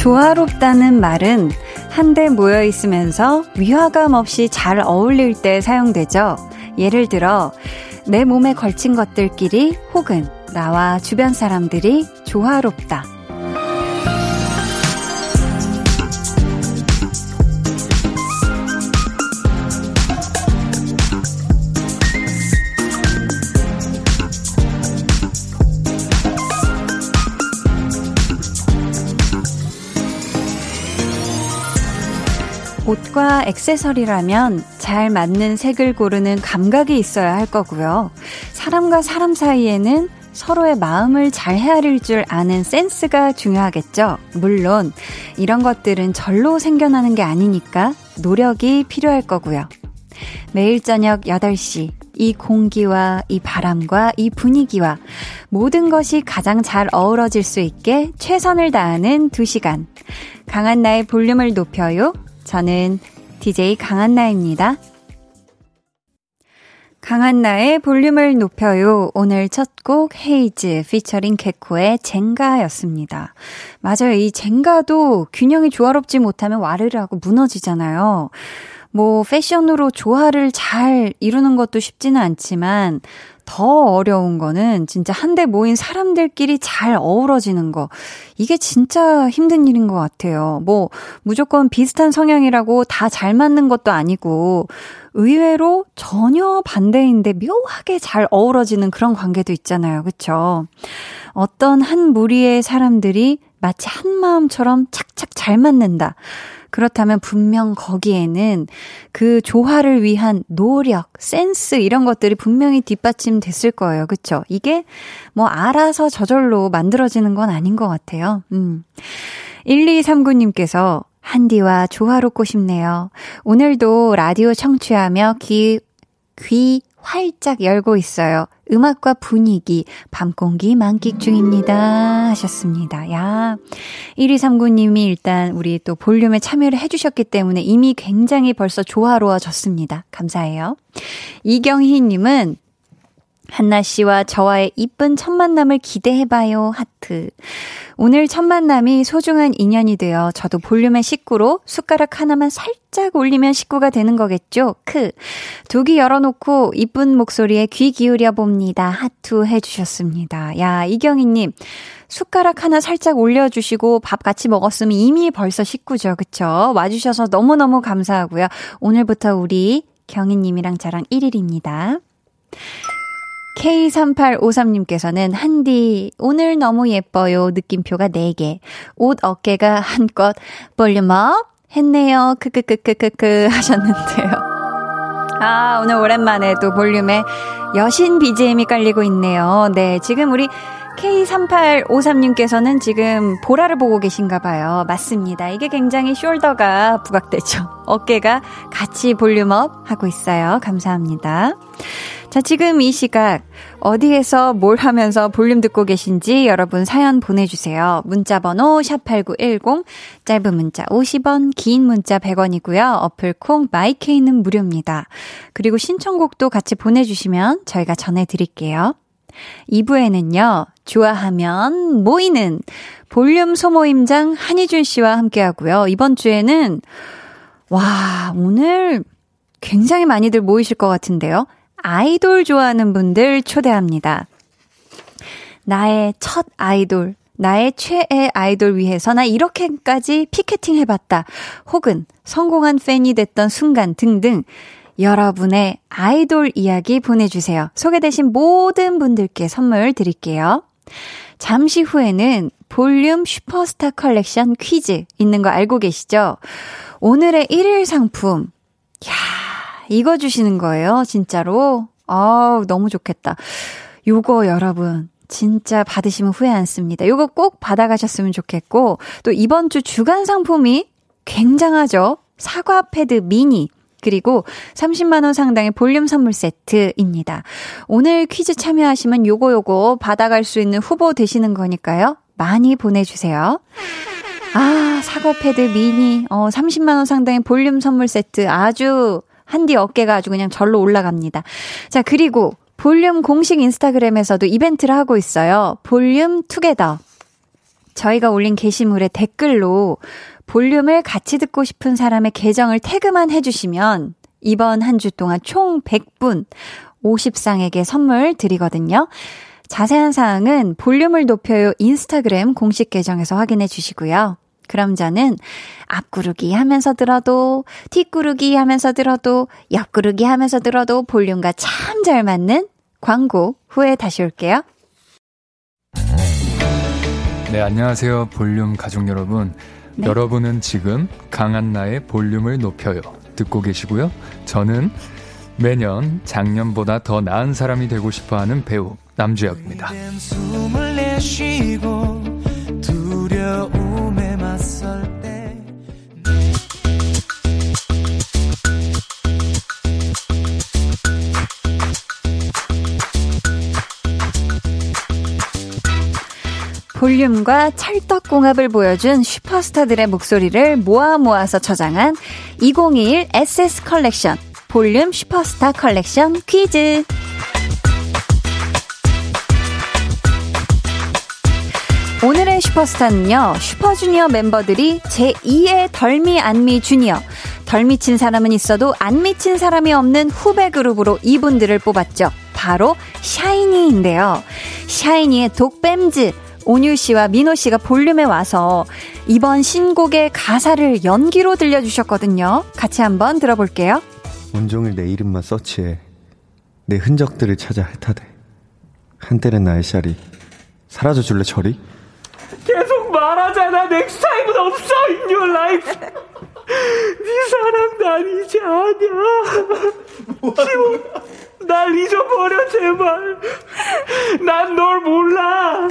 조화롭다는 말은 한데 모여 있으면서 위화감 없이 잘 어울릴 때 사용되죠. 예를 들어, 내 몸에 걸친 것들끼리 혹은 나와 주변 사람들이 조화롭다. 옷과 액세서리라면 잘 맞는 색을 고르는 감각이 있어야 할 거고요. 사람과 사람 사이에는 서로의 마음을 잘 헤아릴 줄 아는 센스가 중요하겠죠. 물론 이런 것들은 절로 생겨나는 게 아니니까 노력이 필요할 거고요. 매일 저녁 8시 이 공기와 이 바람과 이 분위기와 모든 것이 가장 잘 어우러질 수 있게 최선을 다하는 2시간. 강한 나의 볼륨을 높여요. 저는 DJ 강한나입니다. 강한나의 볼륨을 높여요. 오늘 첫 곡 헤이즈 피처링 개코의 젠가였습니다. 맞아요. 이 젠가도 균형이 조화롭지 못하면 와르르 하고 무너지잖아요. 뭐 패션으로 조화를 잘 이루는 것도 쉽지는 않지만 더 어려운 거는 진짜 한데 모인 사람들끼리 잘 어우러지는 거. 이게 진짜 힘든 일인 것 같아요. 뭐, 무조건 비슷한 성향이라고 다 잘 맞는 것도 아니고, 의외로 전혀 반대인데 묘하게 잘 어우러지는 그런 관계도 있잖아요. 그쵸? 어떤 한 무리의 사람들이 마치 한 마음처럼 착착 잘 맞는다. 그렇다면 분명 거기에는 그 조화를 위한 노력, 센스 이런 것들이 분명히 뒷받침 됐을 거예요. 그쵸? 이게 뭐 알아서 저절로 만들어지는 건 아닌 것 같아요. 음. 1239님께서 한디와 조화롭고 싶네요. 오늘도 라디오 청취하며 귀, 귀 활짝 열고 있어요. 음악과 분위기, 밤 공기 만끽 중입니다. 하셨습니다. 야, 1239님이 일단 우리 또 볼륨에 참여를 해주셨기 때문에 이미 굉장히 벌써 조화로워졌습니다. 감사해요. 이경희님은 한나 씨와 저와의 이쁜 첫 만남을 기대해봐요. 하트. 오늘 첫 만남이 소중한 인연이 되어 저도 볼륨의 식구로 숟가락 하나만 살짝 올리면 식구가 되는 거겠죠? 크. 두기 열어놓고 이쁜 목소리에 귀 기울여 봅니다. 하트 해주셨습니다. 야, 이경희님. 숟가락 하나 살짝 올려주시고 밥 같이 먹었으면 이미 벌써 식구죠. 그쵸? 와주셔서 너무너무 감사하고요. 오늘부터 우리 경희님이랑 저랑 1일입니다. K3853님께서는 한디, 오늘 너무 예뻐요. 느낌표가 4개. 옷 어깨가 한껏 볼륨업 했네요. 크크크크크크 하셨는데요. 아, 오늘 오랜만에 또 볼륨에 여신 BGM이 깔리고 있네요. 네, 지금 우리 K3853님께서는 지금 보라를 보고 계신가 봐요. 맞습니다. 이게 굉장히 숄더가 부각되죠. 어깨가 같이 볼륨 up 하고 있어요. 감사합니다. 자, 지금 이 시각 어디에서 뭘 하면서 볼륨 듣고 계신지 여러분 사연 보내주세요. 문자 번호 샵8910, 짧은 문자 50원, 긴 문자 100원이고요. 어플 콩 마이케이는 무료입니다. 그리고 신청곡도 같이 보내주시면 저희가 전해드릴게요. 2부에는요, 좋아하면 모이는 볼륨 소모임장 한희준 씨와 함께 하고요. 이번 주에는, 와, 오늘 굉장히 많이들 모이실 것 같은데요. 아이돌 좋아하는 분들 초대합니다. 나의 첫 아이돌, 나의 최애 아이돌 위해서 나 이렇게까지 피켓팅 해봤다. 혹은 성공한 팬이 됐던 순간 등등 여러분의 아이돌 이야기 보내주세요. 소개되신 모든 분들께 선물 드릴게요. 잠시 후에는 볼륨 슈퍼스타 컬렉션 퀴즈 있는 거 알고 계시죠? 오늘의 1일 상품. 야 이거 주시는 거예요, 진짜로. 아우, 너무 좋겠다. 요거 여러분, 진짜 받으시면 후회 않습니다. 요거 꼭 받아가셨으면 좋겠고, 또 이번 주 주간 상품이 굉장하죠? 사과 패드 미니. 그리고 30만원 상당의 볼륨 선물 세트입니다. 오늘 퀴즈 참여하시면 요거 요거 받아갈 수 있는 후보 되시는 거니까요. 많이 보내주세요. 아, 사과 패드 미니, 어, 30만원 상당의 볼륨 선물 세트 아주 한디 어깨가 아주 그냥 절로 올라갑니다. 자, 그리고 볼륨 공식 인스타그램에서도 이벤트를 하고 있어요. 볼륨 together. 저희가 올린 게시물에 댓글로 볼륨을 같이 듣고 싶은 사람의 계정을 태그만 해주시면 이번 한 주 동안 총 100분 50상에게 선물 드리거든요. 자세한 사항은 볼륨을 높여요 인스타그램 공식 계정에서 확인해 주시고요. 그럼 저는 앞구르기 하면서 들어도, 뒷구르기 하면서 들어도, 옆구르기 하면서 들어도 볼륨과 참 잘 맞는 광고 후에 다시 올게요. 네, 안녕하세요. 볼륨 가족 여러분. 네. 여러분은 지금 강한나의 볼륨을 높여요. 듣고 계시고요. 저는 매년 작년보다 더 나은 사람이 되고 싶어 하는 배우 남주혁입니다. 볼륨과 찰떡궁합을 보여준 슈퍼스타들의 목소리를 모아 모아서 저장한 2021 SS 컬렉션 볼륨 슈퍼스타 컬렉션 퀴즈. 오늘의 슈퍼스타는요, 슈퍼주니어 멤버들이 제2의 덜미 안미 주니어. 덜 미친 사람은 있어도 안 미친 사람이 없는 후배 그룹으로 이분들을 뽑았죠. 바로 샤이니인데요. 샤이니의 독뱀즈. 온유 씨와 민호 씨가 볼륨에 와서 이번 신곡의 가사를 연기로 들려주셨거든요. 같이 한번 들어볼게요. 온종일 내 이름만 서치해. 내 흔적들을 찾아 핥아대. 한때는 나의 샤리. 사라져 줄래 저리? 계속 말하잖아. next time은 없어. In your life. 네 사랑 난 이제 아니야. 지금 날 잊어버려 제발. 난 널 몰라.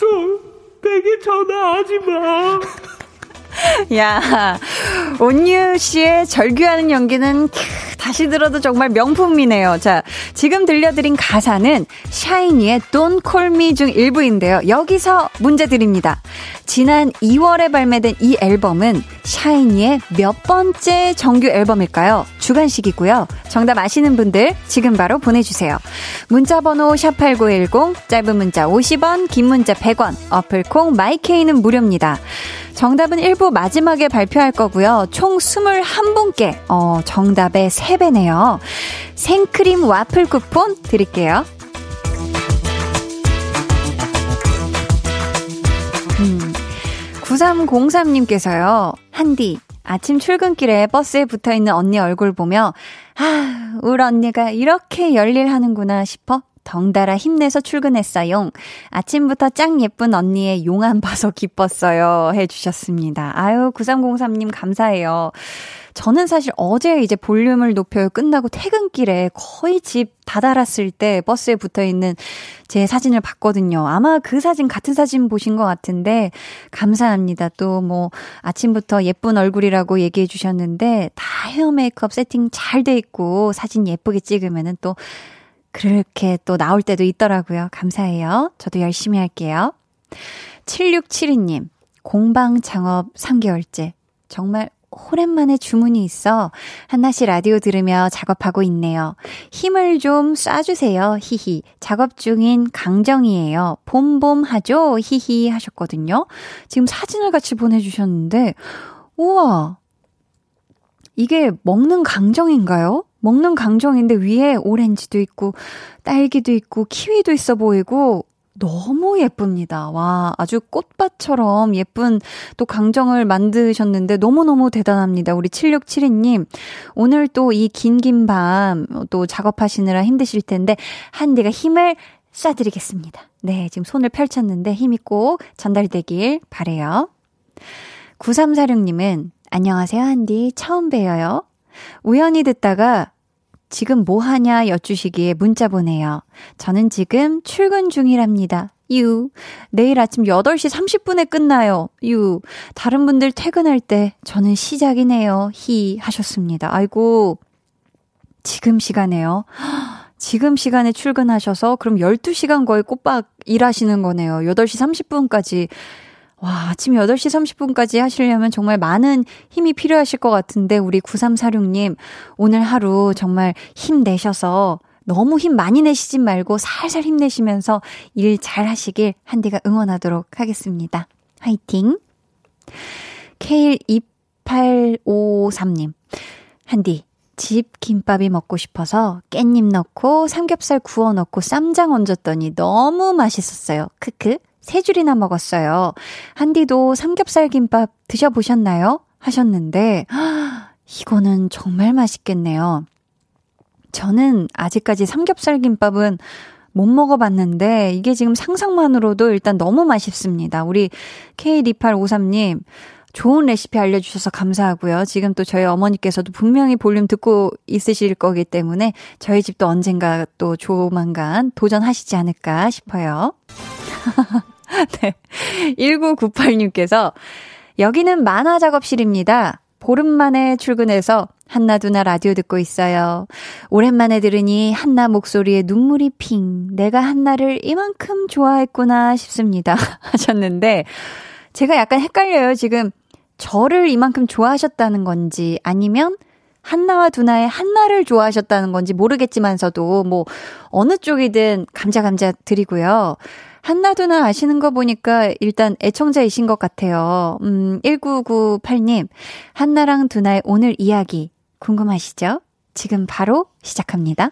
소, 베개 전화하지 마. 야, 온유 씨의 절규하는 연기는 다시 들어도 정말 명품이네요. 자, 지금 들려드린 가사는 샤이니의 Don't Call Me 중 일부인데요. 여기서 문제 드립니다. 지난 2월에 발매된 이 앨범은 샤이니의 몇 번째 정규 앨범일까요? 주간식이고요. 정답 아시는 분들 지금 바로 보내주세요. 문자번호 샵8910, 짧은 문자 50원, 긴 문자 100원, 어플콩 마이케이는 무료입니다. 정답은 1부 마지막에 발표할 거고요. 총 21분께 어, 정답의 3배네요. 생크림 와플 쿠폰 드릴게요. 음, 9303님께서요. 한디, 아침 출근길에 버스에 붙어 있는 언니 얼굴 보며, 아, 우리 언니가 이렇게 열일하는구나 싶어 덩달아 힘내서 출근했어요. 아침부터 짱 예쁜 언니의 용안 봐서 기뻤어요. 해주셨습니다. 아유, 9303님 감사해요. 저는 사실 어제 이제 볼륨을 높여 끝나고 퇴근길에 거의 집 다다랐을 때 버스에 붙어 있는 제 사진을 봤거든요. 아마 그 사진 같은 사진 보신 것 같은데 감사합니다. 또 뭐 아침부터 예쁜 얼굴이라고 얘기해 주셨는데 다 헤어 메이크업 세팅 잘 돼 있고 사진 예쁘게 찍으면은 또 그렇게 또 나올 때도 있더라고요. 감사해요. 저도 열심히 할게요. 7672님, 공방 창업 3개월째. 정말 오랜만에 주문이 있어 한나 씨 라디오 들으며 작업하고 있네요. 힘을 좀 쏴주세요. 히히. 작업 중인 강정이에요. 봄봄 하죠? 히히 하셨거든요. 지금 사진을 같이 보내주셨는데, 우와. 이게 먹는 강정인가요? 먹는 강정인데 위에 오렌지도 있고 딸기도 있고 키위도 있어 보이고 너무 예쁩니다. 와, 아주 꽃밭처럼 예쁜 또 강정을 만드셨는데 너무너무 대단합니다. 우리 7672님. 오늘 또 이 긴긴 밤 또 작업하시느라 힘드실 텐데 한디가 힘을 쏴드리겠습니다. 네, 지금 손을 펼쳤는데 힘이 꼭 전달되길 바래요. 9346님은 안녕하세요, 한디. 처음 뵈어요. 우연히 듣다가 지금 뭐 하냐 여쭈시기에 문자 보내요. 저는 지금 출근 중이랍니다. 유. 내일 아침 8시 30분에 끝나요. 유. 다른 분들 퇴근할 때 저는 시작이네요. 히 하셨습니다. 아이고. 지금 시간에요. 지금 시간에 출근하셔서 그럼 12시간 거의 꼬박 일하시는 거네요. 8시 30분까지. 와, 아침 8시 30분까지 하시려면 정말 많은 힘이 필요하실 것 같은데, 우리 9346님, 오늘 하루 정말 힘내셔서 너무 힘 많이 내시지 말고 살살 힘내시면서 일 잘 하시길 한디가 응원하도록 하겠습니다. 화이팅! K2853님, 한디, 집 김밥이 먹고 싶어서 깻잎 넣고 삼겹살 구워 넣고 쌈장 얹었더니 너무 맛있었어요. 크크. 세 줄이나 먹었어요. 한디도 삼겹살 김밥 드셔보셨나요? 하셨는데, 이거는 정말 맛있겠네요. 저는 아직까지 삼겹살 김밥은 못 먹어봤는데, 이게 지금 상상만으로도 일단 너무 맛있습니다. 우리 K2853님, 좋은 레시피 알려주셔서 감사하고요. 지금 또 저희 어머니께서도 분명히 볼륨 듣고 있으실 거기 때문에 저희 집도 언젠가 또 조만간 도전하시지 않을까 싶어요. 네. 1998님께서 여기는 만화 작업실입니다. 보름 만에 출근해서 한나두나 라디오 듣고 있어요. 오랜만에 들으니 한나 목소리에 눈물이 핑. 내가 한나를 이만큼 좋아했구나 싶습니다. 하셨는데, 제가 약간 헷갈려요. 지금 저를 이만큼 좋아하셨다는 건지 아니면 한나와 두나의 한나를 좋아하셨다는 건지 모르겠지만서도 뭐 어느 쪽이든 감자 감자 드리고요. 한나 두나 아시는 거 보니까 일단 애청자이신 것 같아요. 음, 1998님. 한나랑 두나의 오늘 이야기 궁금하시죠? 지금 바로 시작합니다.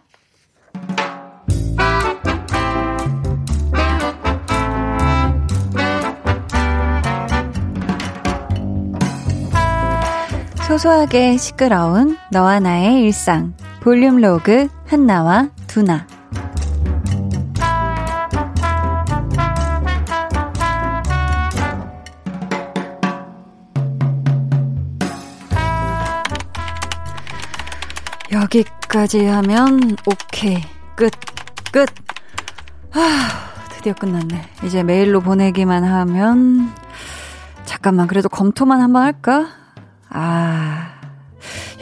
소소하게 시끄러운 너와 나의 일상 볼륨 로그 한나와 두나 여기까지 하면 오케이 끝 끝. 아 드디어 끝났네. 이제 메일로 보내기만 하면 잠깐만 그래도 검토만 한번 할까? 아,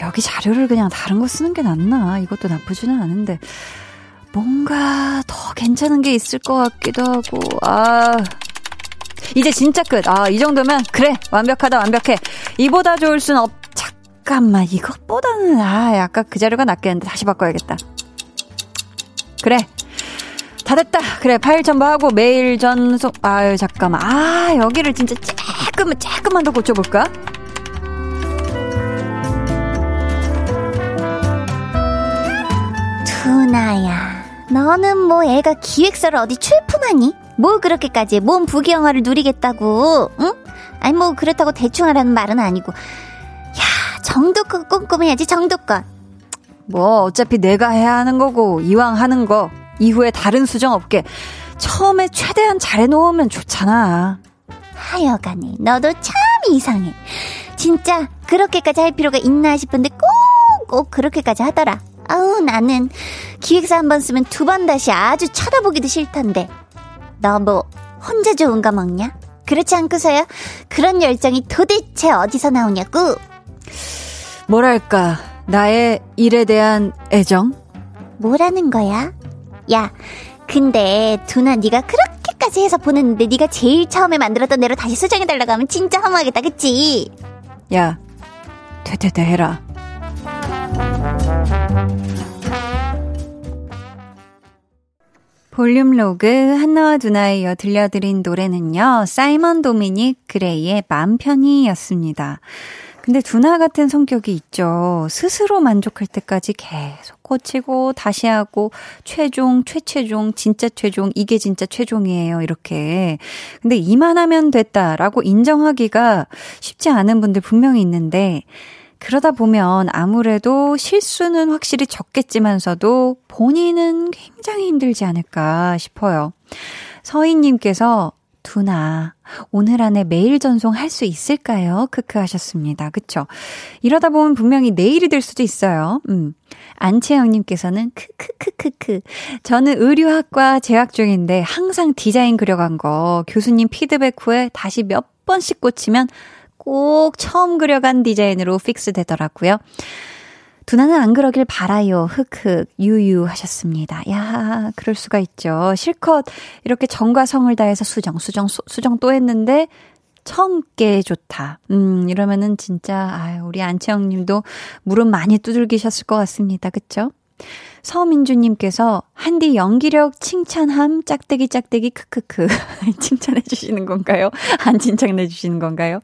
여기 자료를 그냥 다른 거 쓰는 게 낫나? 이것도 나쁘지는 않은데. 뭔가 더 괜찮은 게 있을 것 같기도 하고, 아. 이제 진짜 끝. 아, 이 정도면, 그래. 완벽하다, 완벽해. 이보다 좋을 순 없, 잠깐만. 이것보다는, 아, 약간 그 자료가 낫겠는데. 다시 바꿔야겠다. 그래. 다 됐다. 그래, 파일 첨부하고 메일 전송, 아유, 잠깐만. 아, 여기를 진짜 조금만, 조금만 더 고쳐볼까? 두나야, 너는 뭐 애가 기획서를 어디 출품하니? 뭐 그렇게까지 몸 부귀영화를 누리겠다고, 응? 아니 뭐 그렇다고 대충 하라는 말은 아니고. 야, 정도껏 꼼꼼해야지 정도껏. 뭐 어차피 내가 해야 하는 거고 이왕 하는 거 이후에 다른 수정 없게 처음에 최대한 잘해놓으면 좋잖아. 하여간에 너도 참 이상해. 진짜 그렇게까지 할 필요가 있나 싶은데 꼭꼭 그렇게까지 하더라. 아우, 나는 기획사 한 번 쓰면 두 번 다시 아주 쳐다보기도 싫던데. 너 뭐, 혼자 좋은 거 먹냐? 그렇지 않고서야 그런 열정이 도대체 어디서 나오냐고? 뭐랄까, 나의 일에 대한 애정? 뭐라는 거야? 야, 근데 두나 네가 그렇게까지 해서 보냈는데 네가 제일 처음에 만들었던 대로 다시 수정해달라고 하면 진짜 허무하겠다, 그치? 야, 되되되 해라. 볼륨 로그 한나와 두나에 이어 들려드린 노래는요, 사이먼 도미닉 그레이의 맘 편히였습니다. 근데 두나 같은 성격이 있죠. 스스로 만족할 때까지 계속 고치고 다시 하고 최종, 최최종, 진짜 최종, 이게 진짜 최종이에요. 이렇게. 근데 이만 하면 됐다라고 인정하기가 쉽지 않은 분들 분명히 있는데 그러다 보면 아무래도 실수는 확실히 적겠지만서도 본인은 굉장히 힘들지 않을까 싶어요. 서희님께서 두나, 오늘 안에 메일 전송할 수 있을까요? 크크 하셨습니다. 그쵸? 이러다 보면 분명히 내일이 될 수도 있어요. 음. 안채영님께서는 크크크크크. 저는 의류학과 재학 중인데 항상 디자인 그려간 거 교수님 피드백 후에 다시 몇 번씩 고치면 꼭 처음 그려간 디자인으로 fix 되더라고요. 두나는 안 그러길 바라요. 흑흑, 유유 하셨습니다. 야, 그럴 수가 있죠. 실컷 이렇게 정과 성을 다해서 수정, 수정, 수, 수정 또 했는데, 첫 게 좋다. 음, 이러면은 진짜, 아유, 우리 안채영 님도 무릎 많이 두들기셨을 것 같습니다. 그쵸? 서민주님께서 한디 연기력 칭찬함 짝대기 짝대기 크크크 칭찬해 주시는 건가요? 안 칭찬해 주시는 건가요?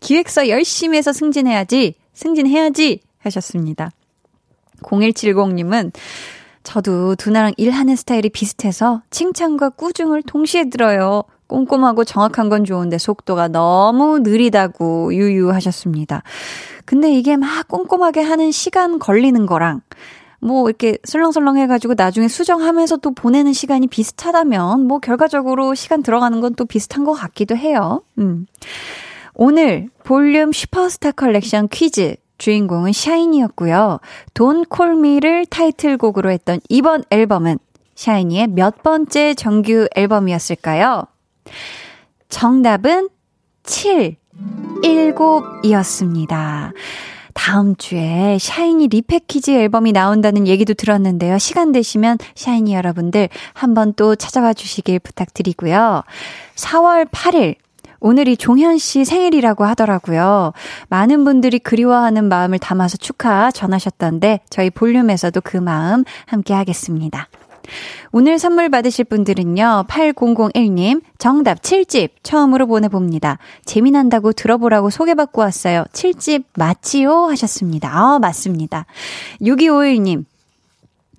기획서 열심히 해서 승진해야지 승진해야지 하셨습니다. 0170님은 저도 두나랑 일하는 스타일이 비슷해서 칭찬과 꾸중을 동시에 들어요. 꼼꼼하고 정확한 건 좋은데 속도가 너무 느리다고 유유하셨습니다. 근데 이게 막 꼼꼼하게 하는 시간 걸리는 거랑 뭐 이렇게 설렁설렁 해가지고 나중에 수정하면서 또 보내는 시간이 비슷하다면 뭐 결과적으로 시간 들어가는 건 또 비슷한 것 같기도 해요. 음. 오늘 볼륨 슈퍼스타 컬렉션 퀴즈 주인공은 샤이니였고요. Don't Call Me를 타이틀곡으로 했던 이번 앨범은 샤이니의 몇 번째 정규 앨범이었을까요? 정답은 7, 7이었습니다. 다음 주에 샤이니 리패키지 앨범이 나온다는 얘기도 들었는데요. 시간 되시면 샤이니 여러분들 한번 또 찾아와 주시길 부탁드리고요. 4월 8일 오늘이 종현 씨 생일이라고 하더라고요. 많은 분들이 그리워하는 마음을 담아서 축하 전하셨던데 저희 볼륨에서도 그 마음 함께 하겠습니다. 오늘 선물 받으실 분들은요, 8001님, 정답 7집 처음으로 보내봅니다. 재미난다고 들어보라고 소개받고 왔어요. 7집 맞지요? 하셨습니다. 아, 맞습니다. 6251님,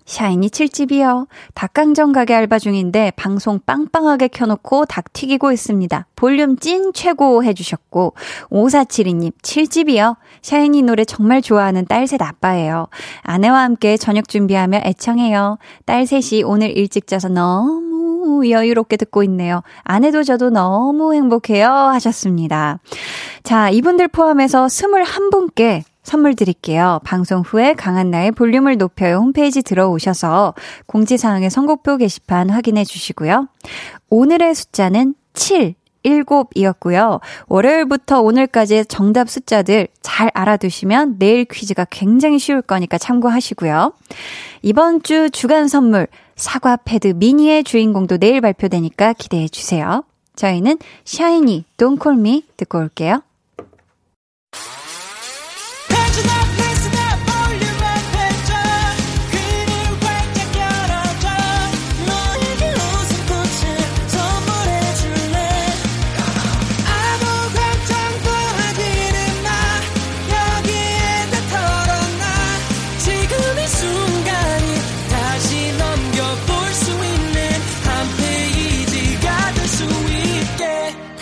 샤이니 7집이요. 닭강정 가게 알바 중인데 방송 빵빵하게 켜놓고 닭 튀기고 있습니다. 볼륨 찐 최고 해주셨고 5472님 7집이요. 샤이니 노래 정말 좋아하는 딸셋 아빠예요. 아내와 함께 저녁 준비하며 애청해요. 딸 셋이 오늘 일찍 자서 너무 여유롭게 듣고 있네요. 아내도 저도 너무 행복해요 하셨습니다. 자 이분들 포함해서 21분께 선물 드릴게요. 방송 후에 강한나의 볼륨을 높여요 홈페이지 들어오셔서 공지사항의 선곡표 게시판 확인해 주시고요. 오늘의 숫자는 7. 7이었고요. 월요일부터 오늘까지의 정답 숫자들 잘 알아두시면 내일 퀴즈가 굉장히 쉬울 거니까 참고하시고요. 이번 주 주간 선물 사과 패드 미니의 주인공도 내일 발표되니까 기대해 주세요. 저희는 샤이니 Me 듣고 올게요.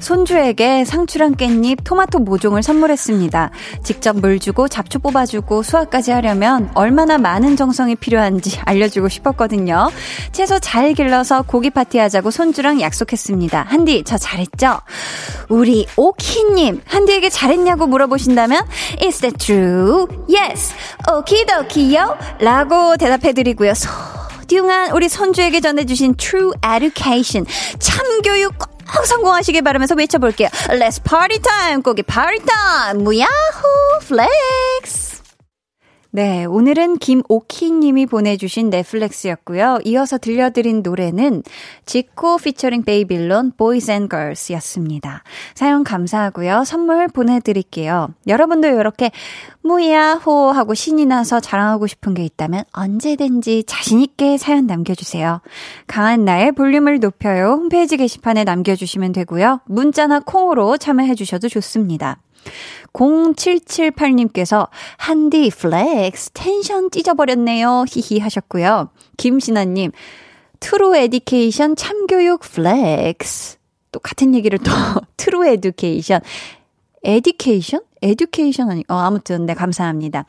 손주에게 상추랑 깻잎, 토마토 모종을 선물했습니다. 직접 물 주고 잡초 뽑아주고 수확까지 하려면 얼마나 많은 정성이 필요한지 알려주고 싶었거든요. 채소 잘 길러서 고기 파티 하자고 손주랑 약속했습니다. 한디, 저 잘했죠? 우리 오키님, 한디에게 잘했냐고 물어보신다면, Is that true? Yes! 오키도키요? 라고 대답해드리고요. 소중한 우리 손주에게 전해주신 True Education, 참교육 꼭 성공하시길 바라면서 외쳐볼게요. Let's party time! 꼭이 party time! 무야호! flex! 네, 오늘은 김오키 님이 보내주신 네 flex였고요. 이어서 들려드린 노래는 지코 피처링 베이빌론 Boys And Girls 였습니다. 사연 감사하고요. 선물 보내드릴게요. 여러분도 이렇게 무야호 하고 신이 나서 자랑하고 싶은 게 있다면 언제든지 자신있게 사연 남겨주세요. 강한나의 볼륨을 높여요. 홈페이지 게시판에 남겨주시면 되고요. 문자나 콩으로 참여해주셔도 좋습니다. 0778님께서 한디 flex 텐션 찢어버렸네요. 히히 하셨고요. 김신아님 true education 참교육 flex 또 같은 얘기를 또 true education education? education 아니, 어, 아무튼, 네, 감사합니다.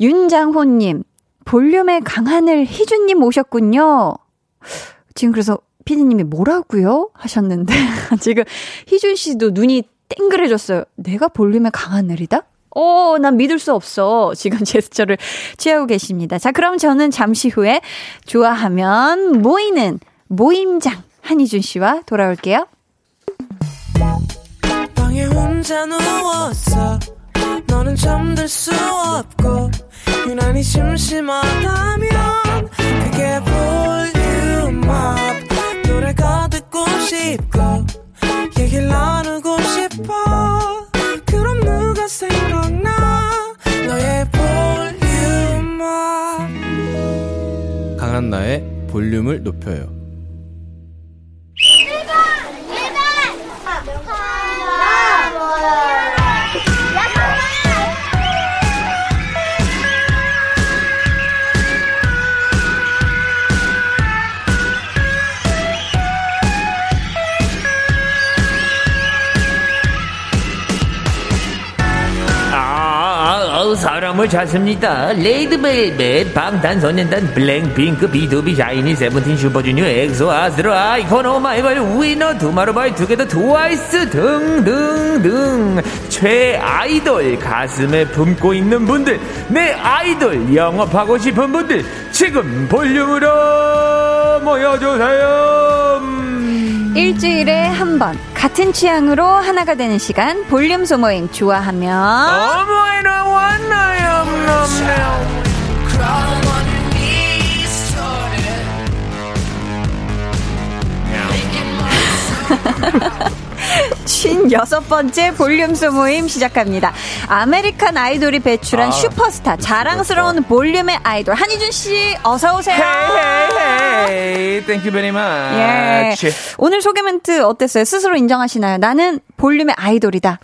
윤장호님, 볼륨의 강하늘 희준님 오셨군요. 지금 그래서 피디님이 뭐라고요? 하셨는데 지금 희준 씨도 눈이 땡그레졌어요. 내가 볼륨의 강하늘이다? 오, 난 믿을 수 없어. 지금 제스처를 취하고 계십니다. 자, 그럼 저는 잠시 후에 좋아하면 모이는 모임장 한희준 씨와 돌아올게요. 얘기를 나누고 싶어. 그럼 누가 생각나? 너의 볼륨업. 강한나의 볼륨을 높여요 사람을 찾습니다. 레드벨벳, 방탄소년단, 블랙핑크, 비투비, 샤이니, 세븐틴, 슈퍼주니어, 엑소, 아스트로, 아이콘, 오마이걸, 위너, 투모로우 바이 투게더, 트와이스 등등등 최애 아이돌 가슴에 품고 있는 분들 내 아이돌 영업하고 싶은 분들 지금 볼륨으로 모여주세요. 일주일에 한 번 같은 취향으로 하나가 되는 시간 볼륨 소모임 좋아하면. 어머나 왔나요 쉰여섯 번째 볼륨 소 모임 시작합니다. 아메리칸 아이돌이 배출한 아, 슈퍼스타 자랑스러운 볼륨의 아이돌 한희준 씨 어서 오세요. Hey thank you very much. 예. 오늘 소개 멘트 어땠어요? 스스로 인정하시나요? 나는 볼륨의 아이돌이다.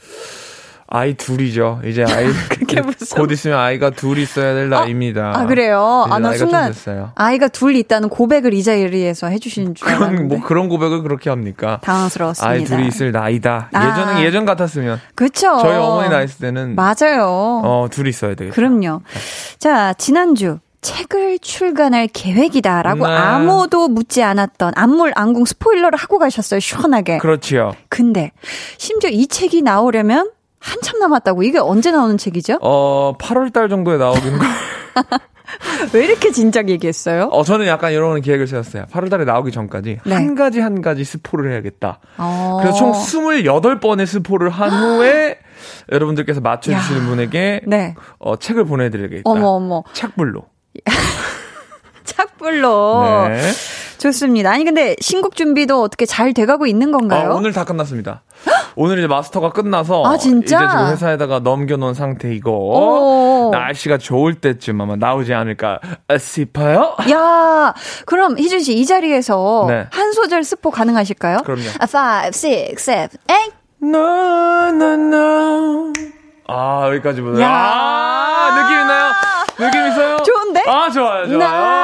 아이 둘이죠. 이제 아이 그게 무슨 곧 있으면 아이가 둘 있어야 될 아, 나이입니다. 아 그래요? 아나 순간 아이가 둘 있다는 고백을 이 자리에서 해주신 줄 그런 알았는데. 뭐 그런 고백을 그렇게 합니까? 당황스러웠습니다. 아이 둘이 있을 나이다. 아. 예전은 예전 같았으면. 그렇죠. 저희 어머니 나이 있을 때는 맞아요. 어 둘이 있어야 되겠죠. 그럼요. 자 지난주 책을 출간할 계획이다라고 네. 아무도 묻지 않았던 안물 안궁 스포일러를 하고 가셨어요 시원하게. 그렇지요. 근데 심지어 이 책이 나오려면 한참 남았다고. 이게 언제 나오는 책이죠? 어, 8월 달 정도에 나오긴 거. 왜 이렇게 진작 얘기했어요? 어, 저는 약간 이런 계획을 세웠어요. 8월 달에 나오기 전까지 네. 한 가지 한 가지 스포를 해야겠다. 어. 그래서 총 28번의 스포를 한 후에 여러분들께서 맞춰주시는 야. 분에게 네. 어, 책을 보내드리겠다. 어머, 어머. 착불로. 착불로. 네. 좋습니다. 아니 근데 신곡 준비도 어떻게 잘 돼가고 있는 건가요? 아, 오늘 다 끝났습니다. 오늘 이제 마스터가 끝나서 아, 진짜? 이제 지금 회사에다가 넘겨놓은 상태이고 날씨가 좋을 때쯤 아마 나오지 않을까 싶어요. 야, 그럼 희준 씨 이 자리에서 네. 한 소절 스포 가능하실까요? 그럼요. 5, 6, 7, 8. No, no, no. 아, 여기까지보다. 야, 아, 느낌 있나요? 느낌 있어요? 좋은데? 아, 좋아요, 좋아요. 나,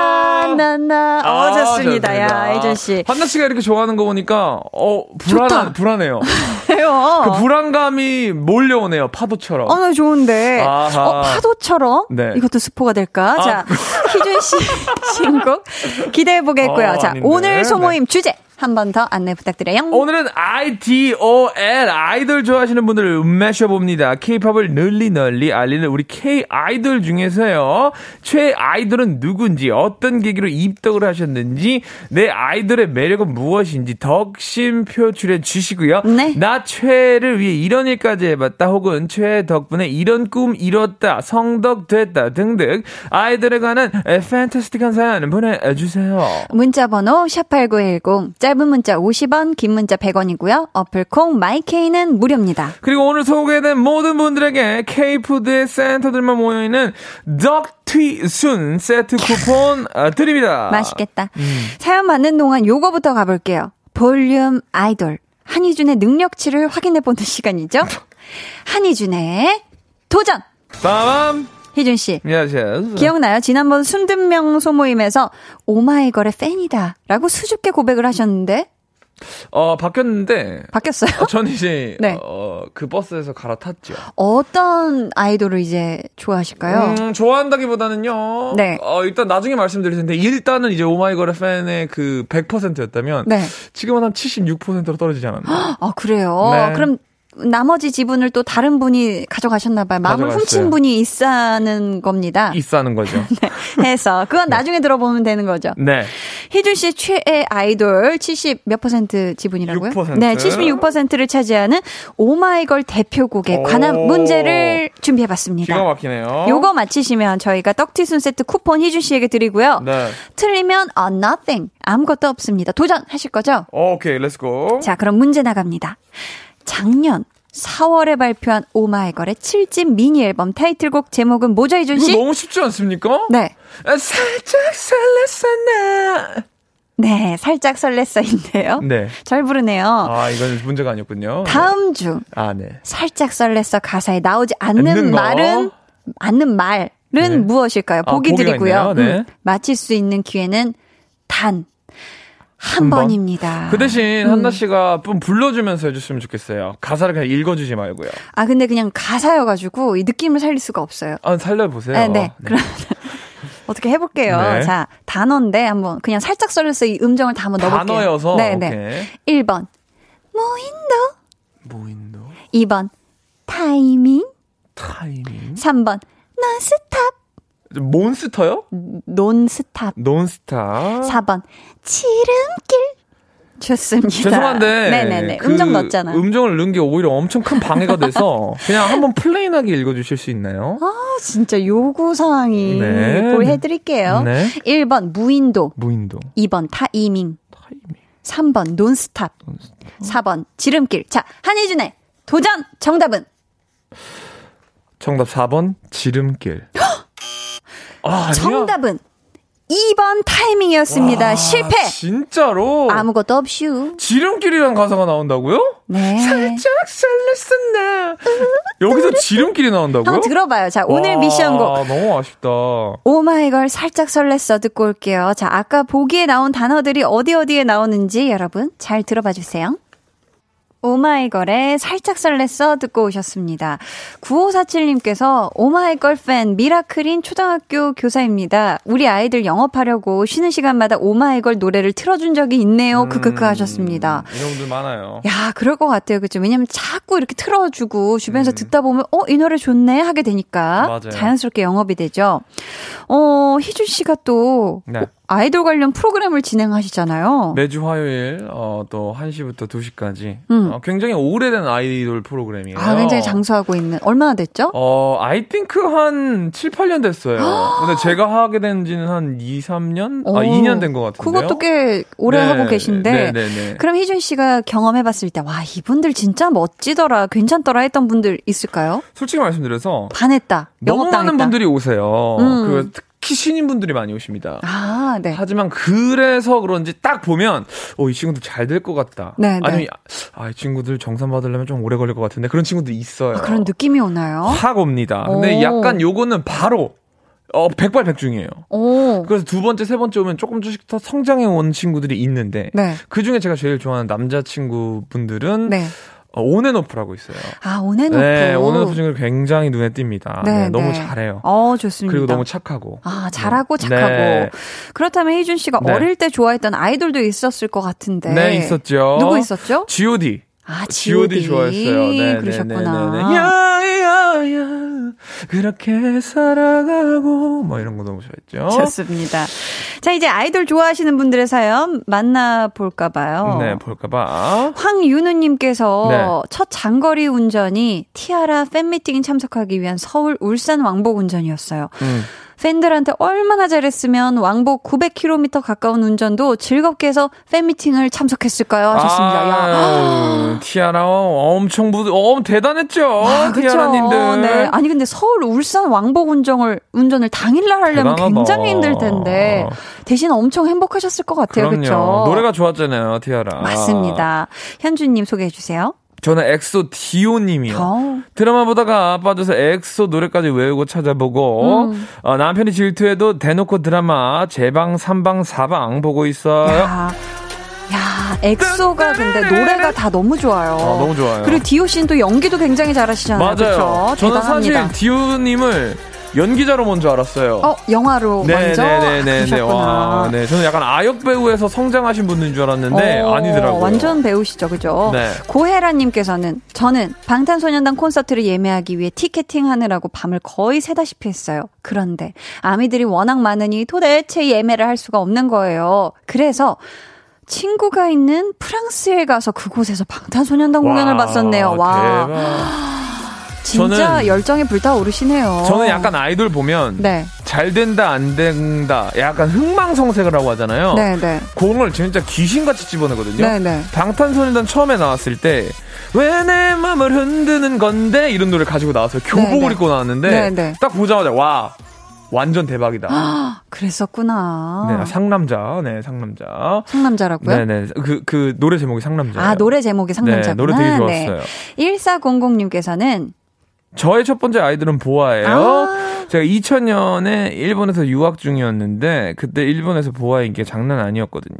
나, 나. 어, 아, 좋습니다. 야, 이준 씨. 한나 씨가 이렇게 좋아하는 거 보니까, 어, 불안, 불안해요. 그 불안감이 몰려오네요, 파도처럼. 어, 나 좋은데. 아하. 어, 파도처럼? 네. 이것도 스포가 될까? 아. 자, 희준 씨 신곡 기대해 보겠고요. 어, 자, 아닌데. 오늘 소모임 네. 주제. 한 번 더 안내 부탁드려요. 오늘은 IDOL 아이돌 좋아하시는 분들을 음매셔 봅니다. K-팝을 널리 널리 알리는 우리 K 아이돌 중에서요. 최 아이돌은 누군지 어떤 계기로 입덕을 하셨는지 내 아이돌의 매력은 무엇인지 덕심 표출해 주시고요. 네. 나 최를 위해 이런 일까지 해봤다 혹은 최 덕분에 이런 꿈 이뤘다 성덕됐다 등등 아이돌에 관한 판타스틱한 사연 보내주세요. 문자번호 샵8910 짧은 문자 50원, 긴 문자 100원이고요. 어플콩 마이케이는 무료입니다. 그리고 오늘 소개된 모든 분들에게 K푸드의 센터들만 모여있는 덕튀순 세트 쿠폰 아, 드립니다. 맛있겠다. 음. 사연 받는 동안 요거부터 가볼게요. 볼륨 아이돌. 한희준의 능력치를 확인해보는 시간이죠. 한희준의 도전! 빠밤! 희준 씨. 안녕하세요. 기억나요? 지난번 순든명 소모임에서 오마이걸의 팬이다. 라고 수줍게 고백을 하셨는데. 어, 바뀌었는데. 바뀌었어요? 어, 저는 이제, 네. 어, 그 버스에서 갈아탔죠. 어떤 아이돌을 이제 좋아하실까요? 음, 좋아한다기보다는요. 네. 어, 일단 나중에 말씀드릴 텐데, 일단은 이제 오마이걸의 팬의 그 100%였다면, 네. 지금은 한 76%로 떨어지지 않았나. 아, 그래요? 네. 그럼 나머지 지분을 또 다른 분이 가져가셨나 봐요. 마음을 가져갔어요. 훔친 분이 있다는 겁니다. 있사는 거죠. 네. 해서. 그건 나중에 들어보면 되는 거죠. 네. 희준 씨의 최애 아이돌 70 몇 퍼센트 지분이라고요? 6%. 네, 76%를 차지하는 오마이걸 대표곡에 관한 오. 문제를 준비해 봤습니다. 기가 막히네요. 요거 맞히시면 저희가 떡튀순 세트 쿠폰 희준 씨에게 드리고요. 네. 틀리면 어, nothing 아무것도 없습니다. 도전하실 거죠? 오케이, let's go. 자, 그럼 문제 나갑니다. 작년 4월에 발표한 오마이걸의 7집 미니 앨범 타이틀곡 제목은 뭐죠, 이거 씨? 너무 쉽지 않습니까? 네. 아, 살짝 설렜었나. 네, 살짝 설렜어인데요. 네. 잘 부르네요. 아, 이건 문제가 아니었군요. 다음 중 아, 네. 살짝 설렜어 가사에 나오지 않는? 말은 않는 말은 네. 무엇일까요? 아, 보기 보기가 드리고요. 네. 음, 맞힐 수 있는 기회는 단 한 한 번? 번입니다. 그 대신 음. 한나 씨가 좀 불러주면서 해줬으면 좋겠어요. 가사를 그냥 읽어주지 말고요. 아 근데 그냥 가사여가지고 이 느낌을 살릴 수가 없어요. 아, 살려보세요. 네, 네. 그럼 어떻게 해볼게요. 네. 자 단어인데 한번 그냥 살짝 설렜어 이 음정을 다 한번 넣어볼게요. 단어여서. 네, 네. 오케이. 1번 무인도, 무인도, 2번 타이밍, 타이밍. 3번 nonstop, 몬스터요? nonstop. nonstop. 4번 지름길 좋습니다. 죄송한데. 네네네. 그 음정 넣었잖아. 음정을 넣은 게 오히려 엄청 큰 방해가 돼서 그냥 한번 plain하게 읽어주실 수 있나요? 아 진짜 요구 사항이 네. 보여드릴게요. 네. 1번 무인도, 무인도. 2번 타이밍, 타이밍. 3번 논스탑, 4번 지름길. 자 한희준의 도전 정답은 정답 4번 지름길. 아. 정답은 2번 타이밍이었습니다. 와, 실패. 진짜로? 아무것도 없슈. 지름길이란 가사가 나온다고요? 네. 살짝 설렜었나. 여기서 지름길이 나온다고요? 한번 들어봐요. 자 오늘 와, 미션곡 너무 아쉽다. 오마이걸 살짝 설렜어 듣고 올게요. 자, 아까 보기에 나온 단어들이 어디 어디에 나오는지 여러분 잘 들어봐 주세요. 오마이걸의 살짝 설렜어 듣고 오셨습니다. 9547님께서 오마이걸 팬 미라클인 초등학교 교사입니다. 우리 아이들 영업하려고 쉬는 시간마다 오마이걸 노래를 틀어준 적이 있네요. 크크크 하셨습니다. 이런 분들 많아요. 야, 그럴 것 같아요. 그죠? 왜냐면 자꾸 이렇게 틀어주고 주변에서 음. 듣다 보면, 어, 이 노래 좋네? 하게 되니까. 맞아요. 자연스럽게 영업이 되죠. 어, 희준 씨가 또 네. 아이돌 관련 프로그램을 진행하시잖아요. 매주 화요일 어, 또 1시부터 2시까지 음. 어, 굉장히 오래된 아이돌 프로그램이에요. 아, 굉장히 장수하고 있는. 얼마나 됐죠? 어, I think 한 7, 8년 됐어요. 근데 제가 하게 된 지는 한 2, 3년? 오, 아, 2년 된 것 같은데요. 그것도 꽤 오래 네, 하고 계신데. 네, 네, 네. 그럼 희준 씨가 경험해 봤을 때, 와, 이분들 진짜 멋지더라, 괜찮더라 했던 분들 있을까요? 솔직히 말씀드려서 반했다. 너무. 많은 분들이 오세요. 음. 그 특히 신인분들이 많이 오십니다. 아, 네. 하지만 그래서 그런지 딱 보면 어, 이 친구들 잘 될 것 같다. 네, 네. 아니면 아, 이 친구들 정산 받으려면 좀 오래 걸릴 것 같은데 그런 친구들이 있어요. 아, 그런 느낌이 오나요? 확 옵니다. 근데 오. 약간 요거는 바로 어, 백발백중이에요. 오. 그래서 두 번째, 세 번째 오면 조금 조금씩 더 성장해 온 친구들이 있는데 네. 그 중에 제가 제일 좋아하는 남자친구 분들은 네. 어, 온앤오프라고 있어요. 아, 온앤오프. 네, 온앤오프 친구들 굉장히 눈에 띕니다. 네, 네, 너무 네. 잘해요. 어, 좋습니다. 그리고 너무 착하고. 아, 잘하고 네. 착하고. 네. 그렇다면 희준 씨가 네. 어릴 때 좋아했던 아이돌도 있었을 것 같은데. 네, 있었죠. 누구 있었죠? G.O.D. 아, G.O.D. G.O.D. 좋아했어요. 네, 그러셨구나. 네, 네, 네. 야 야 야 그렇게 살아가고 뭐 이런 거 너무 좋아했죠. 좋습니다. 자, 이제 아이돌 좋아하시는 분들의 사연 만나볼까 봐요. 네, 볼까 봐. 황윤우님께서 네. 첫 장거리 운전이 티아라 팬미팅 참석하기 위한 서울 울산 왕복 운전이었어요. 음. 팬들한테 얼마나 잘했으면 왕복 900km 가까운 운전도 즐겁게 해서 팬미팅을 참석했을까요? 하셨습니다. 야. 아유, 티아라 엄청 부, 엄 대단했죠. 아, 그쵸. 티아라님들. 네. 아니, 근데 서울, 울산 왕복 운전을, 운전을 당일날 하려면 대단하다. 굉장히 힘들 텐데, 대신 엄청 행복하셨을 것 같아요. 그쵸? 노래가 좋았잖아요, 티아라. 맞습니다. 현주님 소개해 주세요. 저는 엑소 디오님이요. 어. 드라마 보다가 빠져서 엑소 노래까지 외우고 찾아보고 음. 어, 남편이 질투해도 대놓고 드라마 재방 3방 4방 보고 있어요. 야, 야, 엑소가 근데 노래가 다 너무 좋아요. 아, 너무 좋아요. 그리고 디오 씨는 또 연기도 굉장히 잘하시잖아요. 맞아요. 그쵸? 저는 대단합니다. 사실 디오님을 연기자로 먼저 알았어요. 어, 영화로 먼저 네네네네. 그러셨구나. 와, 네. 저는 약간 아역 배우에서 성장하신 분인 줄 알았는데 어, 아니더라고요. 완전 배우시죠, 그죠? 네. 고혜라님께서는 저는 방탄소년단 콘서트를 예매하기 위해 티켓팅 하느라고 밤을 거의 새다시피 했어요. 그런데 아미들이 워낙 많으니 도대체 예매를 할 수가 없는 거예요. 그래서 친구가 있는 프랑스에 가서 그곳에서 방탄소년단 공연을 와, 봤었네요. 와, 대박. 진짜 저는- 열정에 불타오르시네요. 저는 약간 아이돌 보면 네, 잘 된다 안 된다 약간 흥망성쇠를 하고 하잖아요. 네, 네, 걸 진짜 귀신같이 집어내거든요. 네, 네. 방탄소년단 처음에 나왔을 때 왜내 맘을 흔드는 건데 이런 노래 가지고 나왔어요. 교복을 네, 네. 입고 나왔는데 네, 네. 딱 보자마자 와 완전 대박이다. 아, 그랬었구나. 네, 상남자. 네, 상남자. 상남자라고요? 네, 네. 그, 그 노래 제목이 상남자. 아, 노래 제목이 상남자구나. 네, 노래 되게 좋았어요. 1400님께서는 저의 첫 번째 아이들은 보아예요. 아. 제가 2000년에 일본에서 유학 중이었는데 그때 일본에서 보아 인기가 장난 아니었거든요.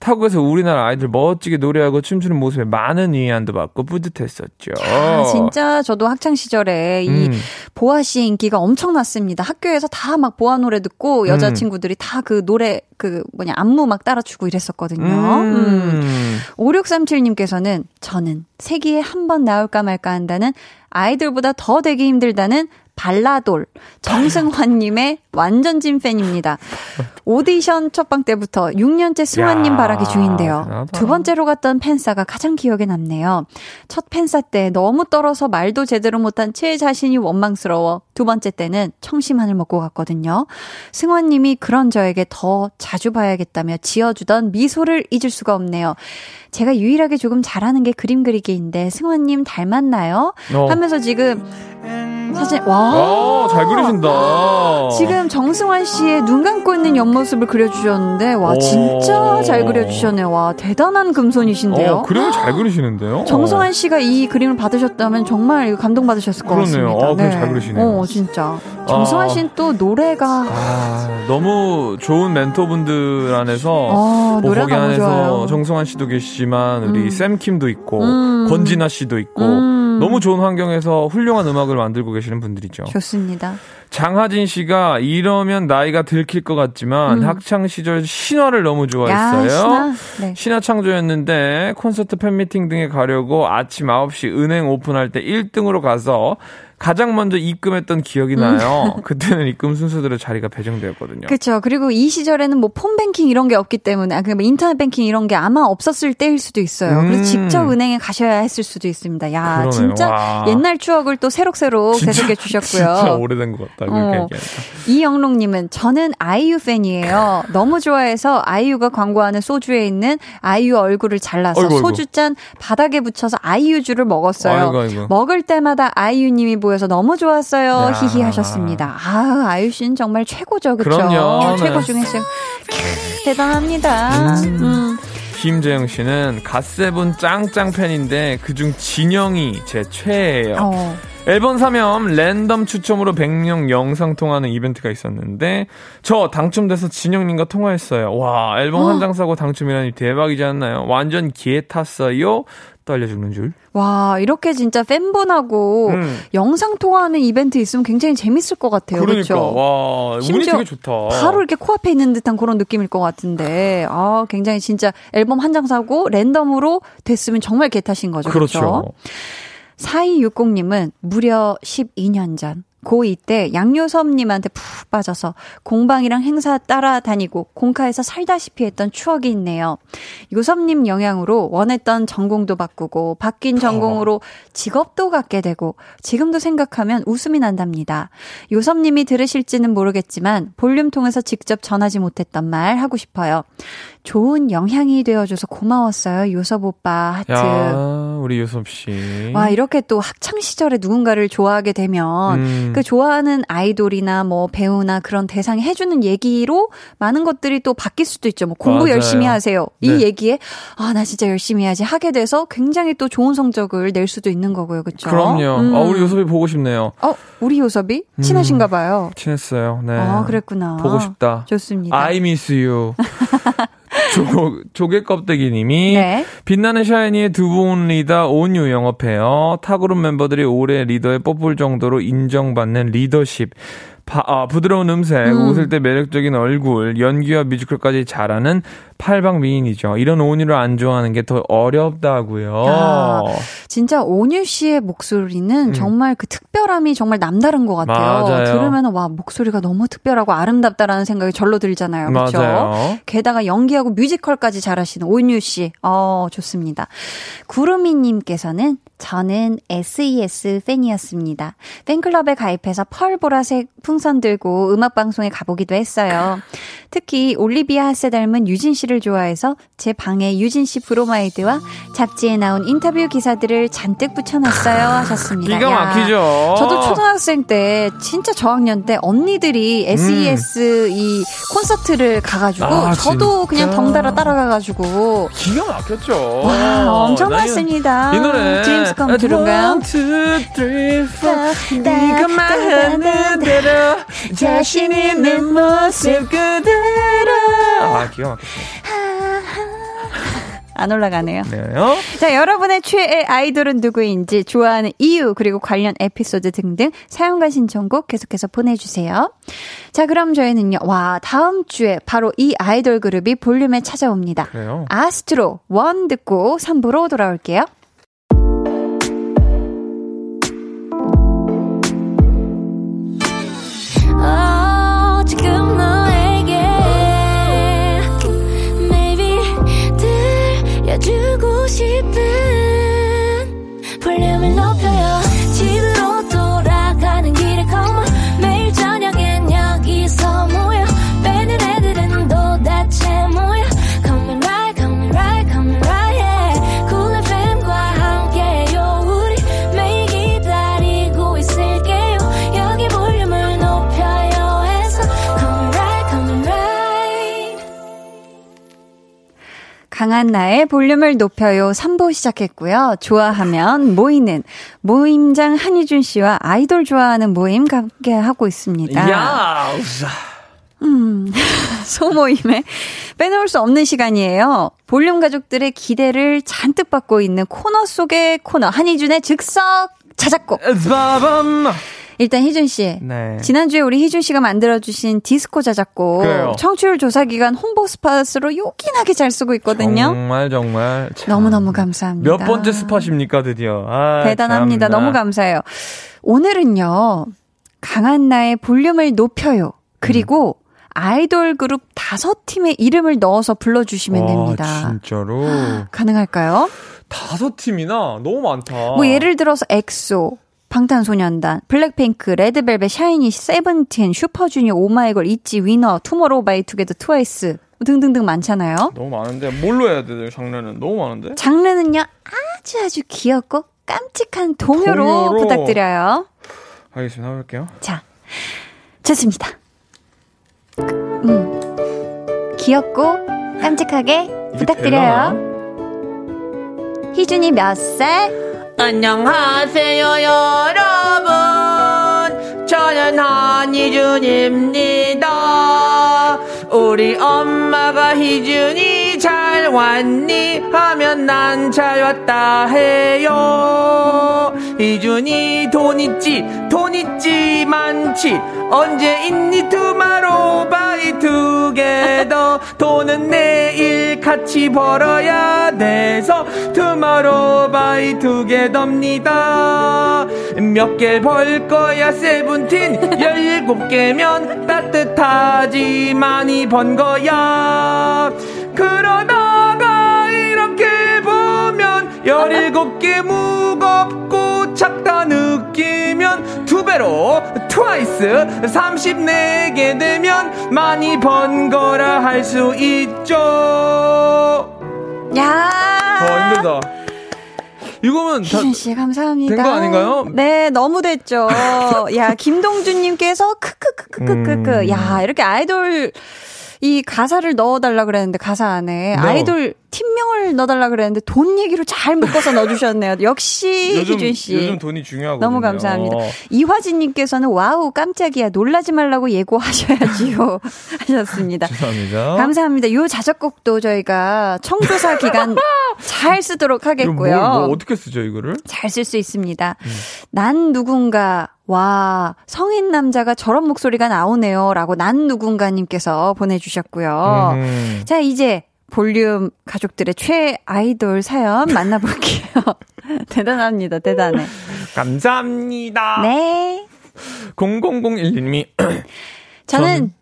타국에서 우리나라 아이들 멋지게 노래하고 춤추는 모습에 많은 위안도 받고 뿌듯했었죠. 아, 진짜 저도 학창 시절에 이 음. 보아 씨의 인기가 엄청났습니다. 학교에서 다 막 보아 노래 듣고 여자 음. 친구들이 다그 노래 그 뭐냐 안무 막 따라 추고 이랬었거든요. 음. 음. 5637님께서는 저는 세기에 한 번 나올까 말까 한다는 아이들보다 더 되기 힘들다는 발라돌 정승환님의 완전 찐팬입니다. 오디션 첫방 때부터 6년째 승환님 야, 바라기 중인데요. 두 번째로 갔던 팬싸가 가장 기억에 남네요. 첫 팬싸 때 너무 떨어서 말도 제대로 못한 제 자신이 원망스러워 두 번째 때는 청심환을 먹고 갔거든요. 승환님이 그런 저에게 더 자주 봐야겠다며 지어주던 미소를 잊을 수가 없네요. 제가 유일하게 조금 잘하는 게 그림 그리기인데 승환님 닮았나요? 어. 하면서 지금 사진 와 아, 잘 그리신다. 지금 정승환 씨의 눈 감고 있는 옆모습을 그려주셨는데 와 오. 진짜 잘 그려주셨네요. 와 대단한 금손이신데요. 어, 그림을 잘 그리시는데요? 정승환 씨가 이 그림을 받으셨다면 정말 감동 받으셨을 것 그러네요. 같습니다. 어, 그림 잘 그리시네요. 어 진짜 정승환 아. 씨는 또 노래가 아, 너무 좋은 멘토분들 안에서 어, 뭐 거기 안에서 좋아요. 정승환 씨도 계시지만 우리 음. 샘킴도 있고 음. 권진아 씨도 있고 음. 너무 좋은 환경에서 훌륭한 음악을 만들고 계시는 분들이죠. 좋습니다. 장하진 씨가 이러면 나이가 들킬 것 같지만 음. 학창 시절 신화를 너무 야 좋아했어요. 신아 네. 신화 창조였는데 콘서트 팬미팅 등에 가려고 아침 9시 은행 오픈할 때 1등으로 가서 가장 먼저 입금했던 기억이 나요. 그때는 입금 순서대로 자리가 배정되었거든요. 그렇죠. 그리고 이 시절에는 뭐 폰뱅킹 이런 게 없기 때문에 아, 그냥 뭐 인터넷 뱅킹 이런 게 아마 없었을 때일 수도 있어요. 음. 그래서 직접 은행에 가셔야 했을 수도 있습니다. 야 그러네요. 진짜 와. 옛날 추억을 또 새록새록 되새겨 주셨고요. 진짜 오래된 것 같다. 어. 이영롱님은 저는 아이유 팬이에요. 너무 좋아해서 아이유가 광고하는 소주에 있는 아이유 얼굴을 잘라서 아이고, 아이고. 소주잔 바닥에 붙여서 아이유주를 먹었어요. 아이고. 먹을 때마다 아이유님이 보여 서 너무 좋았어요. 야. 히히 하셨습니다. 아 아이유 씨는 정말 최고죠, 그렇죠? 그럼요. 최고 네. 중에 최고. 캬, 대단합니다. 음. 김재영 씨는 갓세븐 짱짱 팬인데 그중 진영이 제 최애예요. 어. 앨범 사면 랜덤 추첨으로 100명 영상 통화하는 이벤트가 있었는데 저 당첨돼서 진영님과 통화했어요. 와 앨범 한 장 사고 당첨이라니 대박이지 않나요? 완전 기에 탔어요. 또 알려주는 줄. 와 이렇게 진짜 팬분하고 음. 영상 통화하는 이벤트 있으면 굉장히 재밌을 것 같아요. 그러니까 그렇죠? 와 운이 되게 좋다. 바로 이렇게 코앞에 있는 듯한 그런 느낌일 것 같은데, 아, 굉장히 진짜 앨범 한 장 사고 랜덤으로 됐으면 정말 개타신 거죠. 그렇죠. 그렇죠. 4260님은 무려 12년 전, 고2 때 양요섭님한테 푹 빠져서 공방이랑 행사 따라다니고 공카에서 살다시피 했던 추억이 있네요. 요섭님 영향으로 원했던 전공도 바꾸고 바뀐 전공으로 직업도 갖게 되고 지금도 생각하면 웃음이 난답니다. 요섭님이 들으실지는 모르겠지만 볼륨 통해서 직접 전하지 못했던 말 하고 싶어요. 좋은 영향이 되어줘서 고마웠어요. 요섭 오빠 하트. 야 우리 요섭 씨. 와, 이렇게 또 학창 시절에 누군가를 좋아하게 되면 음. 그 좋아하는 아이돌이나 뭐 배우나 그런 대상이 해주는 얘기로 많은 것들이 또 바뀔 수도 있죠. 뭐 공부 맞아요. 열심히 하세요. 이 네. 얘기에 아, 나 진짜 열심히 해야지 하게 돼서 굉장히 또 좋은 성적을 낼 수도 있는 거고요. 그렇죠? 그럼요. 음. 아, 우리 요섭이 보고 싶네요. 어, 우리 요섭이 친하신가 봐요. 친했어요. 네. 아, 그랬구나. 보고 싶다. 좋습니다. I miss you. 조, 조개 껍데기님이 네. 빛나는 샤이니의 두 분 리더 온유 영업해요. 타그룹 멤버들이 올해 리더에 뽑을 정도로 인정받는 리더십. 바, 아, 부드러운 음색, 음. 웃을 때 매력적인 얼굴, 연기와 뮤지컬까지 잘하는 팔방 미인이죠. 이런 온유를 안 좋아하는 게 더 어렵다고요. 야, 진짜 온유 씨의 목소리는 음. 정말 그 특별함이 정말 남다른 것 같아요. 맞아요. 들으면 와 목소리가 너무 특별하고 아름답다라는 생각이 절로 들잖아요. 그렇죠? 게다가 연기하고 뮤지컬까지 잘하시는 온유 씨, 어 좋습니다. 구루미님께서는 저는 SES 팬이었습니다. 팬클럽에 가입해서 펄 보라색 풍선 들고 음악 방송에 가보기도 했어요. 특히 올리비아 하세 닮은 유진 씨를 좋아해서 제 방에 유진 씨 브로마이드와 잡지에 나온 인터뷰 기사들을 잔뜩 붙여놨어요 하셨습니다. 기가 막히죠. 야, 저도 초등학생 때 진짜 저학년 때 언니들이 SES 음. 이 콘서트를 가가지고 아, 저도 진짜? 그냥 덩달아 따라가가지고 기가 막혔죠. 와 엄청 많습니다. 이 노래 드림스 컴 트루인가요? 네가 말하는 대로 자신 있는 모습 그대로 아 기가 막혔습니다. 안 올라가네요. 네요. 자, 여러분의 최애 아이돌은 누구인지, 좋아하는 이유, 그리고 관련 에피소드 등등 사용과 신청곡 계속해서 보내주세요. 자, 그럼 저희는요, 와, 다음 주에 바로 이 아이돌 그룹이 볼륨에 찾아옵니다. 그래요? 아스트로 원 듣고 3부로 돌아올게요. 강한 나의 볼륨을 높여요 3부 시작했고요. 좋아하면 모이는 모임장 한희준 씨와 아이돌 좋아하는 모임 함께 하고 있습니다. 야! 음, 소모임에 빼놓을 수 없는 시간이에요. 볼륨 가족들의 기대를 잔뜩 받고 있는 코너 속의 코너 한희준의 즉석 자작곡. 일단 희준 씨. 네. 지난주에 우리 희준 씨가 만들어주신 디스코 자작곡. 그래요. 청취율 조사 기간 홍보 스팟으로 요긴하게 잘 쓰고 있거든요. 정말, 정말. 너무너무 감사합니다. 몇 번째 spot입니까, 드디어. 아, 대단합니다. 참나. 너무 감사해요. 오늘은요, 강한나의 볼륨을 높여요. 그리고 음. 아이돌 그룹 다섯 팀의 이름을 넣어서 불러주시면 와, 됩니다. 진짜로? 가능할까요? 다섯 팀이나? 너무 많다. 뭐 예를 들어서 엑소, 방탄소년단, 블랙핑크, 레드벨벳, 샤이니, 세븐틴, 슈퍼주니어, 오마이걸, 있지, 위너, 투모로우 바이 투게더, 트와이스 등등등 많잖아요. 너무 많은데 뭘로 해야 돼요? 장르는 너무 많은데. 장르는요 아주 아주 귀엽고 깜찍한 동요로, 동요로. 부탁드려요. 알겠습니다. 해볼게요. 자, 좋습니다. 음, 귀엽고 깜찍하게 부탁드려요. 희준이 몇 살? 안녕하세요 여러분. 저는 한희준입니다 우리 엄마가 희준이 잘 왔니? 하면 난 잘 왔다 해요. 희준이 돈 있지 돈 있지 많지. 언제 있니? 투모로우 바이 투게더. 돈은 내일 같이 벌어야 돼서 투모로우 바이 투게더입니다 몇 개 벌 거야 세븐틴 열일곱 개면 따뜻하지 많이 번 거야 그러다가 이렇게 보면 열일곱 개 무겁고 작다 느끼면 두 배로 트와이스 34개 되면 많이 번 거라 할 수 있죠. 야. 어, 힘들다. 이거면 희준 씨 감사합니다. 된 거 아닌가요? 네, 너무 됐죠. 야, 김동준 님께서 크크크크크크크. 음. 야, 이렇게 아이돌 이 가사를 넣어달라 그랬는데 가사 안에 네. 아이돌 팀명을 넣어달라 그랬는데 돈 얘기로 잘 묶어서 넣어주셨네요. 역시 요즘, 희준 씨. 요즘 돈이 중요하고 너무 감사합니다. 이화진님께서는 와우 깜짝이야 놀라지 말라고 예고하셔야지요 하셨습니다. 감사합니다. 감사합니다. 요 자작곡도 저희가 청조사 기간 잘 쓰도록 하겠고요. 뭘, 뭐 어떻게 쓰죠 이거를? 잘 쓸 수 있습니다. 음. 난 누군가 와, 성인 남자가 저런 목소리가 나오네요. 라고 난 누군가님께서 보내주셨고요. 음. 자, 이제 볼륨 가족들의 최애 아이돌 사연 만나볼게요. 대단합니다. 대단해. 감사합니다. 네. 0001님이 저는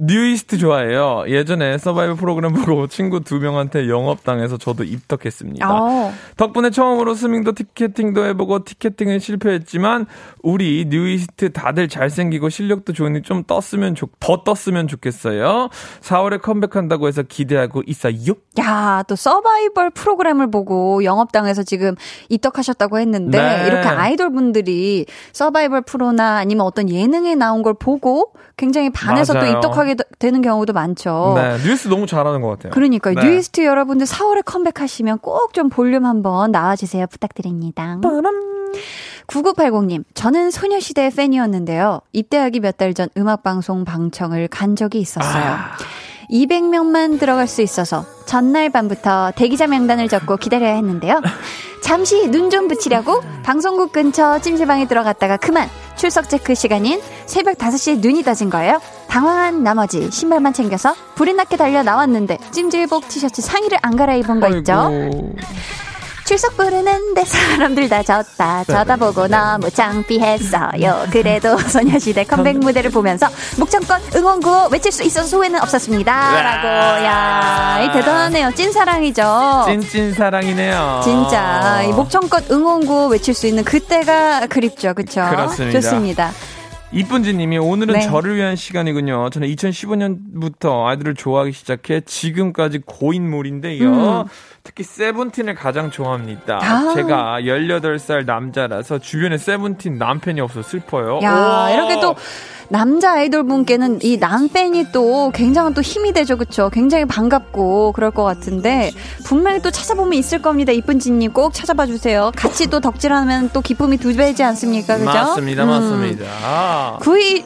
뉴이스트 좋아해요. 예전에 서바이벌 프로그램 보고 친구 두 명한테 영업당해서 저도 입덕했습니다. 오. 어. 덕분에 처음으로 스밍도 티켓팅도 해보고 티켓팅은 실패했지만 우리 뉴이스트 다들 잘생기고 실력도 좋으니 좀 떴으면 좋, 더 떴으면 좋겠어요. 4월에 컴백한다고 해서 기대하고 있어요. 야, 또 서바이벌 프로그램을 보고 영업당해서 지금 입덕하셨다고 했는데 네. 이렇게 아이돌 분들이 서바이벌 프로나 아니면 어떤 예능에 나온 걸 보고 굉장히 반해서 맞아요. 또 입덕하게 되는 경우도 많죠. 네, 뉴이스트 너무 잘하는 것 같아요. 그러니까 네. 뉴이스트 여러분들 4월에 컴백하시면 꼭 좀 볼륨 한번 나와주세요. 부탁드립니다. 빠람. 9980님, 저는 소녀시대 팬이었는데요. 입대하기 몇 달 전 음악방송 방청을 간 적이 있었어요. 아. 200명만 들어갈 수 있어서 전날 밤부터 대기자 명단을 적고 기다려야 했는데요. 잠시 눈 좀 붙이려고 방송국 근처 찜질방에 들어갔다가 그만 출석 체크 시간인 새벽 5시에 눈이 떠진 거예요. 당황한 나머지 신발만 챙겨서 불이 나게 달려 나왔는데 찜질복 티셔츠 상의를 안 갈아입은 거 있죠? 출석 부르는데 사람들 다 졌다. 쳐다보고 너무 창피했어요. 그래도 소녀시대 컴백 무대를 보면서 목청껏 응원구호 외칠 수 있어서 소회는 없었습니다. 라고. 야, 이 대단하네요. 찐사랑이죠. 찐찐 사랑이네요. 진짜. 이 목청껏 응원구호 외칠 수 있는 그때가 그립죠. 그쵸? 그렇습니다. 좋습니다. 이쁜지님이 오늘은 네. 저를 위한 시간이군요. 저는 2015년부터 아이들을 좋아하기 시작해 지금까지 고인물인데요. 음. 특히 세븐틴을 가장 좋아합니다. 아. 제가 18살 남자라서 주변에 세븐틴 남편이 없어 슬퍼요. 야, 오. 이렇게 또 남자 아이돌 분께는 이 남팬이 또 굉장한 또 힘이 되죠, 그쵸? 굉장히 반갑고 그럴 것 같은데 분명히 또 찾아보면 있을 겁니다. 이쁜지님 꼭 찾아봐 주세요. 같이 또 덕질하면 또 기쁨이 두 배지 않습니까, 그죠? 맞습니다, 음. 맞습니다. 구이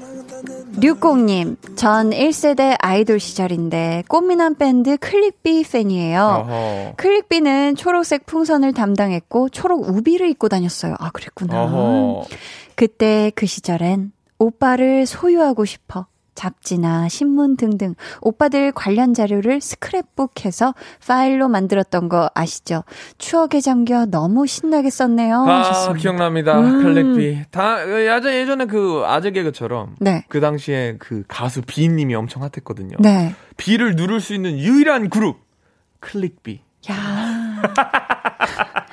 류공님, 전 1세대 아이돌 시절인데 꽃미남 밴드 클릭비 팬이에요. 어허. 클릭비는 초록색 풍선을 담당했고 초록 우비를 입고 다녔어요. 아, 그랬구나. 어허. 그때 그 시절엔 오빠를 소유하고 싶어. 잡지나 신문 등등 오빠들 관련 자료를 스크랩북해서 파일로 만들었던 거 아시죠? 추억에 잠겨 너무 신나게 썼네요. 아, 하셨습니다. 기억납니다. 음. 클렉비. 다 예전 예전에 그 아재 개그처럼 네. 그 당시에 그 가수 비님이 엄청 핫했거든요. 네. 비를 누를 수 있는 유일한 그룹 클릭비. 야.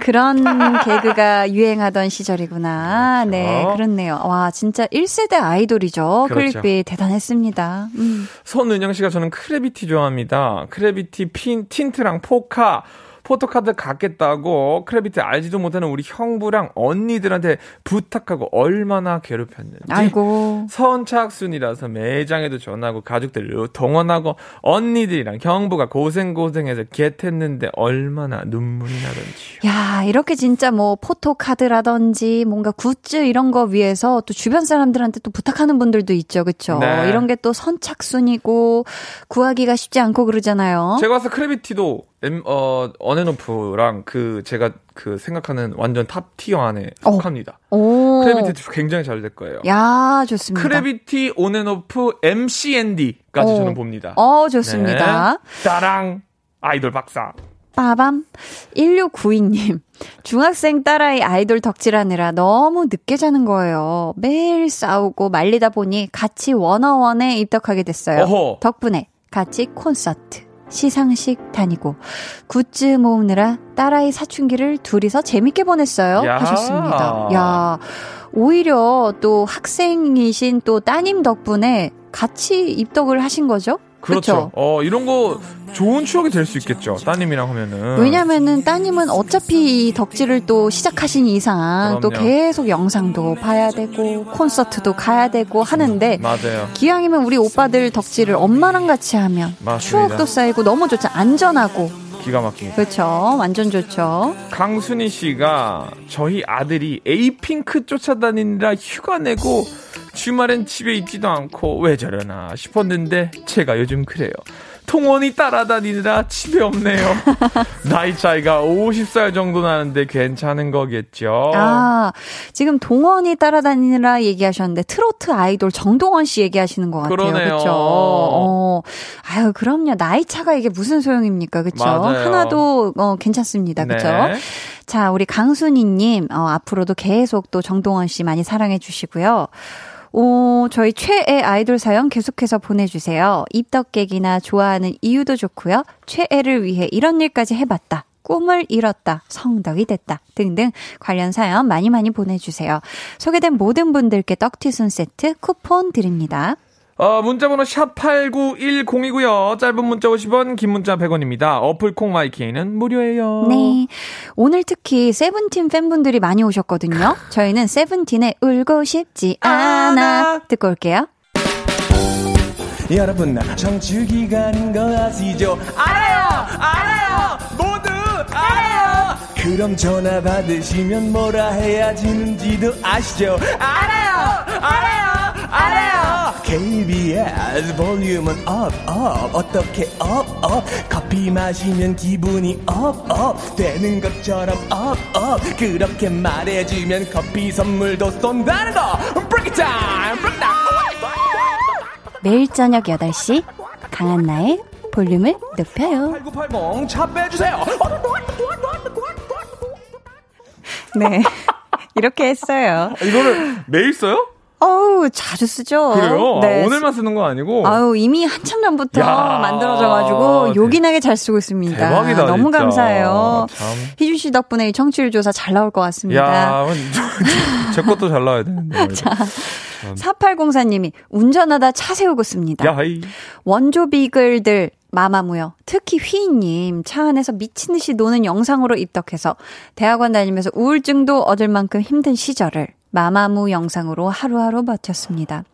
그런 개그가 유행하던 시절이구나. 그렇죠. 네, 그렇네요. 와, 진짜 1세대 아이돌이죠. 그렇죠. 클릭비 대단했습니다. 음. 손은영 씨가 저는 크래비티 좋아합니다. 크래비티 핀, 틴트랑 포카, 포토카드 갖겠다고 크래비티 알지도 못하는 우리 형부랑 언니들한테 부탁하고 얼마나 괴롭혔는지. 아이고. 선착순이라서 매장에도 전화하고 가족들 동원하고 언니들이랑 형부가 고생고생해서 get했는데 얼마나 눈물이 나던지. 야, 이렇게 진짜 뭐 포토카드라든지 뭔가 굿즈 이런 거 위해서 또 주변 사람들한테 또 부탁하는 분들도 있죠. 그쵸? 네. 이런 게 또 선착순이고 구하기가 쉽지 않고 그러잖아요. 제가 와서 크래비티도 엠, 어, 온앤오프랑 그, 제가 그 생각하는 완전 top tier 안에 어. 속합니다. 오. 크래비티 굉장히 잘 될 거예요. 야, 좋습니다. 크래비티, 온앤오프, MCND까지 오. 저는 봅니다. 어, 좋습니다. 네. 따랑, 아이돌 박사. 빠밤. 1692님. 중학생 딸아이 아이돌 덕질하느라 너무 늦게 자는 거예요. 매일 싸우고 말리다 보니 같이 원어원에 입덕하게 됐어요. 어허. 덕분에 같이 콘서트. 시상식 다니고 굿즈 모으느라 딸아이 사춘기를 둘이서 재밌게 보냈어요. 야. 하셨습니다. 야, 오히려 또 학생이신 또 따님 덕분에 같이 입덕을 하신 거죠? 그렇죠. 그쵸? 어, 이런 거 좋은 추억이 될 수 있겠죠. 따님이랑 하면은. 왜냐면은 따님은 어차피 이 덕질을 또 시작하신 이상 또 그럼요. 계속 영상도 봐야 되고 콘서트도 가야 되고 하는데 맞아요. 기왕이면 우리 오빠들 덕질을 엄마랑 같이 하면 맞습니다. 추억도 쌓이고 너무 좋죠. 안전하고. 기가 막힙니다. 그렇죠. 완전 좋죠. 강순희 씨가 저희 아들이 에이핑크 쫓아다니느라 휴가 내고 주말엔 집에 있지도 않고 왜 저러나 싶었는데 제가 요즘 그래요. 통원이 따라다니느라 집에 없네요. 나이 차이가 50살 정도 나는데 괜찮은 거겠죠. 아, 지금 동원이 따라다니느라 얘기하셨는데 트로트 아이돌 정동원 씨 얘기하시는 것 같아요. 그러네요. 그렇죠. 어. 아유, 그럼요. 나이 차가 이게 무슨 소용입니까? 그렇죠? 하나도 어, 괜찮습니다. 그렇죠? 네. 자, 우리 강순희님, 어, 앞으로도 계속 또 정동원 씨 많이 사랑해 주시고요. 오, 저희 최애 아이돌 사연 계속해서 보내주세요. 입덕객이나 좋아하는 이유도 좋고요. 최애를 위해 이런 일까지 해봤다. 꿈을 이뤘다, 성덕이 됐다 등등 관련 사연 많이 많이 보내주세요. 소개된 모든 분들께 떡튀순 세트 쿠폰 드립니다. 어, 문자번호 샵8910이고요. 짧은 문자 50원, 긴 문자 100원입니다. 어플 콩 마이케이는 무료예요. 네. 오늘 특히 세븐틴 팬분들이 많이 오셨거든요. 저희는 세븐틴의 울고 싶지 않아 듣고 올게요. 여러분 청취 기간인 거 아시죠? 알아요, 알아요, 모두 알아요. 그럼 전화 받으시면 뭐라 해야 되는지도 아시죠? 알아요, 알아요, 알아요. KBS 볼륨은 up, up, 어떻게 up, up? 커피 마시면 기분이 up, up 되는 것처럼 up, up. 그렇게 말해주면 커피 선물도 쏜다는 거. Break it down, break it down. 매일 저녁 8시 강한나의 볼륨을 높여요. 8980 차 빼주세요. 네. 이렇게 했어요. 이거를 매일 써요? 어우, 자주 쓰죠. 그래요? 네. 아, 오늘만 쓰는 거 아니고? 아유, 이미 한참 전부터 야, 만들어져가지고 요긴하게 잘 쓰고 있습니다. 대박이다, 너무 진짜. 감사해요. 참. 희준 씨 덕분에 이 청취율 조사 잘 나올 것 같습니다. 야, 저, 제 것도 잘 나와야 되는데. 자, 4804님이 운전하다 차 세우고 씁니다. 야하이. 원조 비글들 마마무요. 특히 휘인님 차 안에서 미친 듯이 노는 영상으로 입덕해서 대학원 다니면서 우울증도 얻을 만큼 힘든 시절을 마마무 영상으로 하루하루 버텼습니다.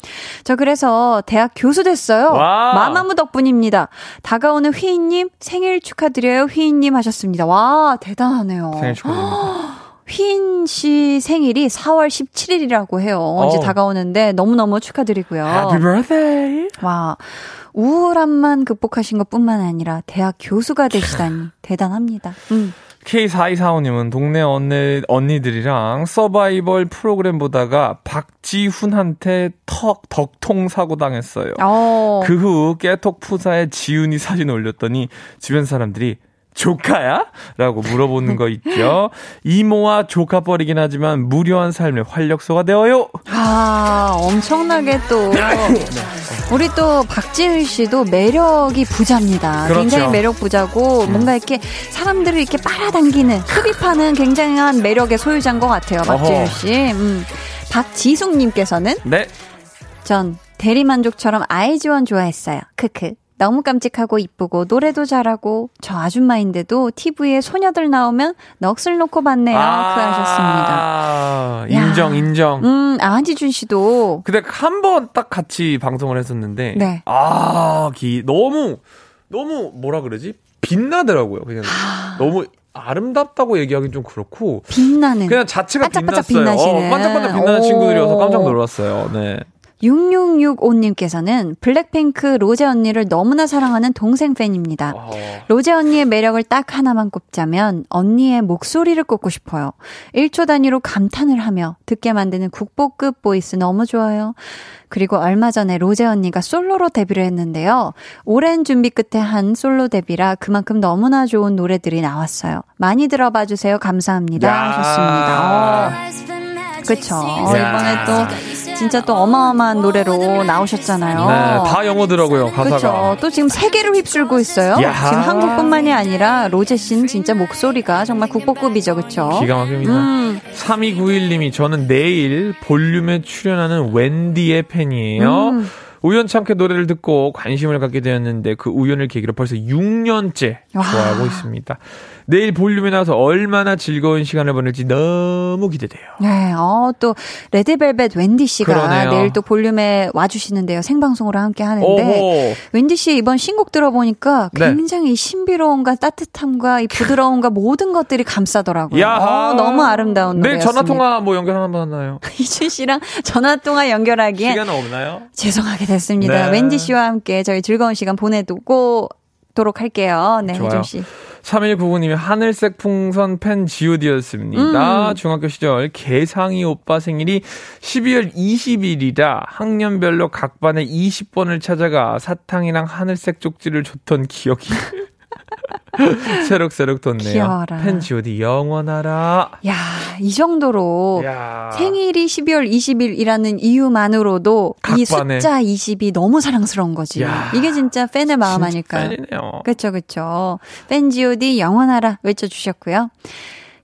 저 그래서 대학 교수 됐어요. 와. 마마무 덕분입니다. 다가오는 휘인님 생일 축하드려요. 휘인님 하셨습니다. 와 대단하네요. 생일 축하드립니다. 휘인 씨 생일이 4월 17일이라고 해요. 언제 어. 다가오는데 너무너무 축하드리고요. Happy birthday. 와, 우울함만 극복하신 것 뿐만 아니라 대학 교수가 되시다니 대단합니다. 음. K4245님은 동네 언니, 언니들이랑 서바이벌 프로그램 보다가 박지훈한테 턱, 덕통 사고 당했어요. 어. 그후 깨톡 푸사에 지훈이 사진 올렸더니 주변 사람들이 조카야? 라고 물어보는 거 있죠. 이모와 조카뻘이긴 하지만 무료한 삶의 활력소가 되어요. 아, 엄청나게 또. 우리 또 박지훈 씨도 매력이 부자입니다. 그렇죠. 굉장히 매력 부자고 뭔가 이렇게 사람들을 이렇게 빨아당기는 흡입하는 굉장한 매력의 소유자인 것 같아요. 어허. 씨. 음. 박지숙님께서는 네. 전 대리만족처럼 아이즈원 좋아했어요. 크크. 너무 깜찍하고 이쁘고 노래도 잘하고 저 아줌마인데도 TV에 소녀들 나오면 넋을 놓고 봤네요. 그 하셨습니다. 아, 야. 인정, 인정. 음, 안지준 씨도 근데 한 번 딱 같이 방송을 했었는데 네. 아, 기 너무 너무 뭐라 그러지? 빛나더라고요. 그냥 너무 아름답다고 얘기하기는 좀 그렇고 빛나는 그냥 자체가 반짝반짝 빛났어요. 빛나시는. 어, 반짝반짝 빛나는 오. 친구들이어서 깜짝 놀랐어요. 네. 6665님께서는 블랙핑크 로제 언니를 너무나 사랑하는 동생 팬입니다. 어, 로제 언니의 매력을 딱 하나만 꼽자면 언니의 목소리를 꼽고 싶어요. 1초 단위로 감탄을 하며 듣게 만드는 국보급 voice 너무 좋아요. 그리고 얼마 전에 로제 언니가 솔로로 데뷔를 했는데요. 오랜 준비 끝에 한 솔로 데뷔라 그만큼 너무나 좋은 노래들이 나왔어요. 많이 들어봐 주세요. 감사합니다. 야. 하셨습니다. 어. 그쵸. 이번에 또 진짜 또 어마어마한 노래로 나오셨잖아요. 네, 다 영어더라고요, 가사가. 그렇죠. 또 지금 세계를 휩쓸고 있어요. 야. 지금 한국뿐만이 아니라 로제 씨는 진짜 목소리가 정말 국보급이죠, 그렇죠? 기가 막힙니다. 음. 3291님이 저는 내일 볼륨에 출연하는 웬디의 팬이에요. 음. 우연찮게 노래를 듣고 관심을 갖게 되었는데 그 우연을 계기로 벌써 6년째 좋아하고 있습니다. 내일 볼륨에 나와서 얼마나 즐거운 시간을 보낼지 너무 기대돼요. 네, 어, 또, 레드벨벳 웬디 씨가 그러네요. 내일 또 볼륨에 와주시는데요. 생방송으로 함께 하는데. 웬디 씨 이번 신곡 들어보니까 네. 굉장히 이 신비로움과 따뜻함과 이 부드러움과 모든 것들이 감싸더라고요. 어, 너무 아름다운 내일 노래였습니다. 전화통화 뭐 연결 한번 하나요? 이준 씨랑 전화통화 연결하기엔 시간 없나요? 죄송하게 됐습니다. 네. 웬디 씨와 함께 저희 즐거운 시간 보내두고 도록 할게요. 네, 좋아요. 혜준 씨. 3199님이 하늘색 풍선 팬 지오디였습니다. 음. 중학교 시절 개상이 오빠 생일이 12월 20일이라 학년별로 각 반에 20번을 찾아가 사탕이랑 하늘색 쪽지를 줬던 기억이 새록새록 돋네요. 귀여워라. 팬 지오디 영원하라. 야, 이 정도로 야. 생일이 12월 20일이라는 이유만으로도 이 각반에. 숫자 20이 너무 사랑스러운 거지. 야. 이게 진짜 팬의 마음 진짜 아닐까요? 팬이네요. 그쵸, 그쵸. 팬 GOD 영원하라 외쳐 주셨고요.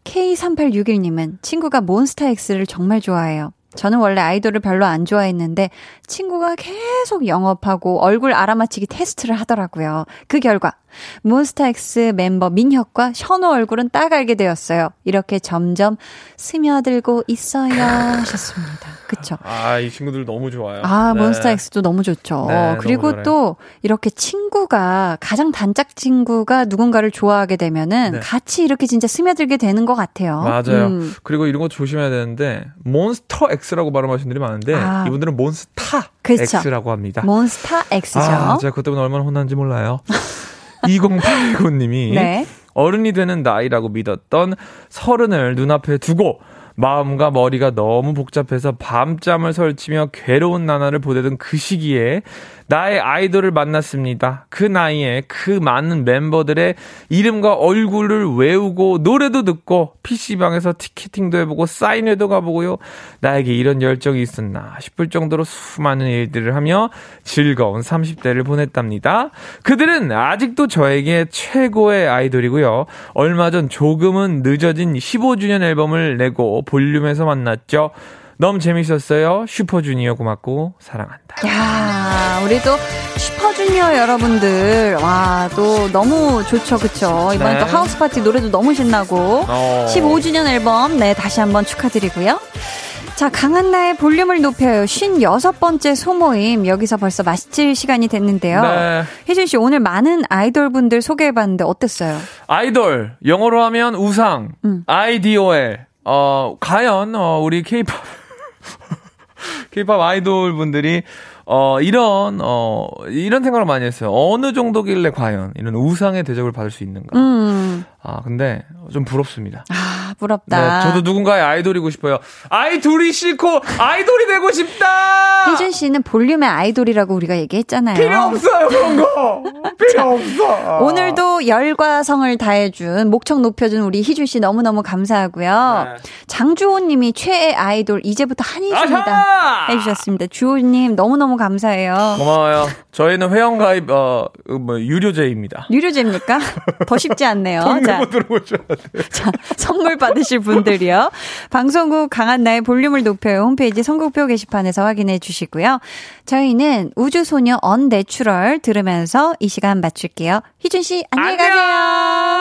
K3861님은 친구가 몬스타엑스를 정말 좋아해요. 저는 원래 아이돌을 별로 안 좋아했는데 친구가 계속 영업하고 얼굴 알아맞히기 테스트를 하더라고요. 그 결과 몬스타엑스 멤버 민혁과 션호 얼굴은 딱 알게 되었어요. 이렇게 점점 스며들고 있어요 하셨습니다. 그쵸? 아, 이 친구들 너무 좋아요. 아, 네. 몬스타엑스도 너무 좋죠. 네, 너무 그리고 잘해요. 또 이렇게 친구가 가장 단짝 친구가 누군가를 좋아하게 되면은 네. 같이 이렇게 진짜 스며들게 되는 것 같아요. 맞아요. 음. 그리고 이런 거 조심해야 되는데 몬스터 X라고 발음하시는 분들이 많은데 아. 이분들은 몬스타 그쵸. X라고 합니다. 몬스타 X죠. 아, 제가 그것 때문에 얼마나 혼난지 몰라요. 2089님이 네. 어른이 되는 나이라고 믿었던 서른을 눈앞에 두고 마음과 머리가 너무 복잡해서 밤잠을 설치며 괴로운 나날을 보내던 그 시기에 나의 아이돌을 만났습니다. 그 나이에 그 많은 멤버들의 이름과 얼굴을 외우고 노래도 듣고 PC방에서 티켓팅도 해보고 사인회도 가보고요. 나에게 이런 열정이 있었나 싶을 정도로 수많은 일들을 하며 즐거운 30대를 보냈답니다. 그들은 아직도 저에게 최고의 아이돌이고요. 얼마 전 조금은 늦어진 15주년 앨범을 내고 볼륨에서 만났죠. 너무 재밌었어요. 슈퍼주니어 고맙고 사랑한다. 야, 우리 또 슈퍼주니어 여러분들, 와, 또 너무 좋죠, 그쵸? 이번에 네. 또 하우스 파티 노래도 너무 신나고, 어. 15주년 앨범, 네, 다시 한번 축하드리고요. 자, 강한나의 볼륨을 높여요. 56번째 소모임. 여기서 벌써 마칠 시간이 됐는데요. 네. 혜준 씨, 오늘 많은 아이돌 분들 소개해봤는데 어땠어요? 아이돌 영어로 하면 우상 음. IDOL 어 과연 어 우리 K-팝 K-팝 아이돌 분들이 어 이런 어 이런 생각을 많이 했어요. 어느 정도길래 과연 이런 우상의 대접을 받을 수 있는가? 음, 아 근데 좀 부럽습니다. 아, 부럽다. 네, 저도 누군가의 아이돌이고 싶어요. 아이돌이 싫고 아이돌이 되고 싶다. 혜준 씨는 볼륨의 아이돌이라고 우리가 얘기했잖아요. 필요 없어요 그런 거. 필요 없어. 오늘도 열과 성을 다해준 목청 높여준 우리 희준 씨 너무너무 감사하고요. 네. 장주호 님이 최애 아이돌 이제부터 한이십니다. 아하! 해주셨습니다. 주호 님 너무너무 감사해요. 고마워요. 저희는 회원 가입 어 뭐 유료제입니다. 유료제입니까? 더 쉽지 않네요. 자, 돈 들어오셔야 돼요. 자, 선물 받으실 분들이요. 방송 후 강한나의 볼륨을 높여요. 홈페이지 선곡표 게시판에서 확인해 주시고요. 저희는 우주소녀 Unnatural 들으면서 이 시간 마칠게요. 희준 씨, 안녕히 가세요.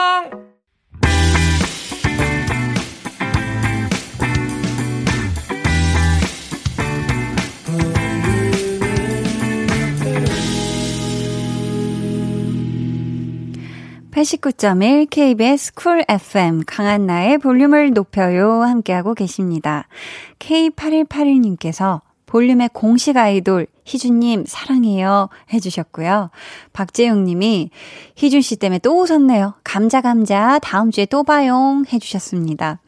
89.1 KBS Cool FM 강한나의 볼륨을 높여요 함께하고 계십니다. K8181님께서 볼륨의 공식 아이돌 희준님 사랑해요 해주셨고요. 박재용님이 희준 씨 때문에 또 오셨네요. 감자 감자 다음 주에 또 봐용 해주셨습니다.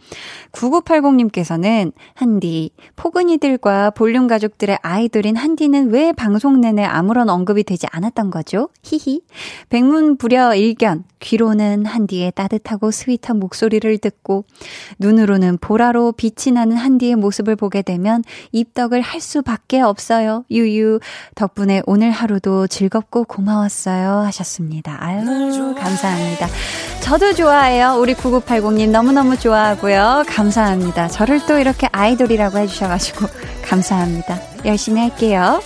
9980님께서는 한디 포근이들과 볼륨 가족들의 아이돌인 한디는 왜 방송 내내 아무런 언급이 되지 않았던 거죠? 히히. 백문부려 일견 귀로는 한디의 따뜻하고 스윗한 목소리를 듣고 눈으로는 보라로 빛이 나는 한디의 모습을 보게 되면 입덕을 할 수밖에 없어요. 유유 덕분에 오늘 하루도 즐겁고 고마웠어요 하셨습니다. 아유 감사합니다. 저도 좋아해요. 우리 9980님 너무너무 좋아하고요. 감사합니다. 저를 또 이렇게 아이돌이라고 해주셔가지고 감사합니다. 열심히 할게요.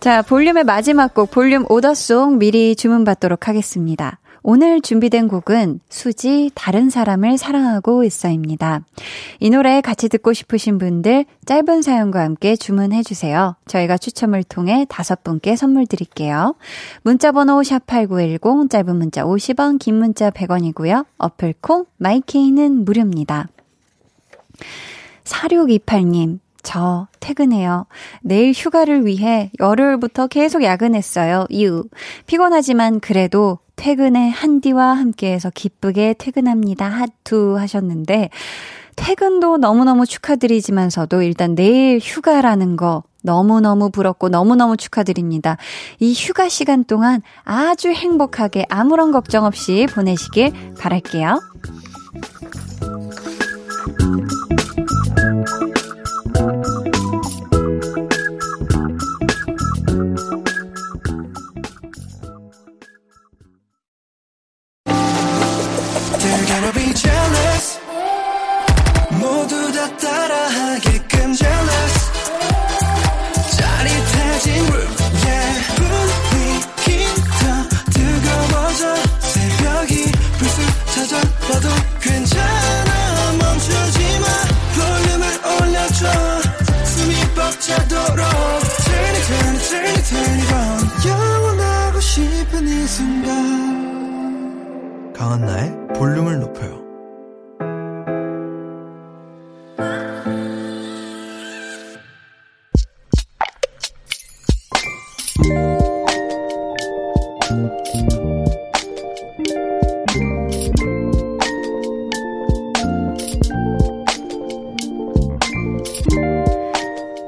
자, 볼륨의 마지막 곡, 볼륨 오더송 미리 주문받도록 하겠습니다. 오늘 준비된 곡은 수지 다른 사람을 사랑하고 있어입니다. 이 노래 같이 듣고 싶으신 분들 짧은 사연과 함께 주문해 주세요. 저희가 추첨을 통해 다섯 분께 선물 드릴게요. 문자 번호 샵8910 짧은 문자 50원 긴 문자 100원이고요. 어플 콩 마이케이는 무료입니다. 4628님 저 퇴근해요. 내일 휴가를 위해 열흘부터 계속 야근했어요. 이유. 피곤하지만 그래도 퇴근에 한디와 함께해서 기쁘게 퇴근합니다. 하투 하셨는데 퇴근도 너무너무 축하드리지만서도 일단 내일 휴가라는 거 너무너무 부럽고 너무너무 축하드립니다. 이 휴가 시간 동안 아주 행복하게 아무런 걱정 없이 보내시길 바랄게요.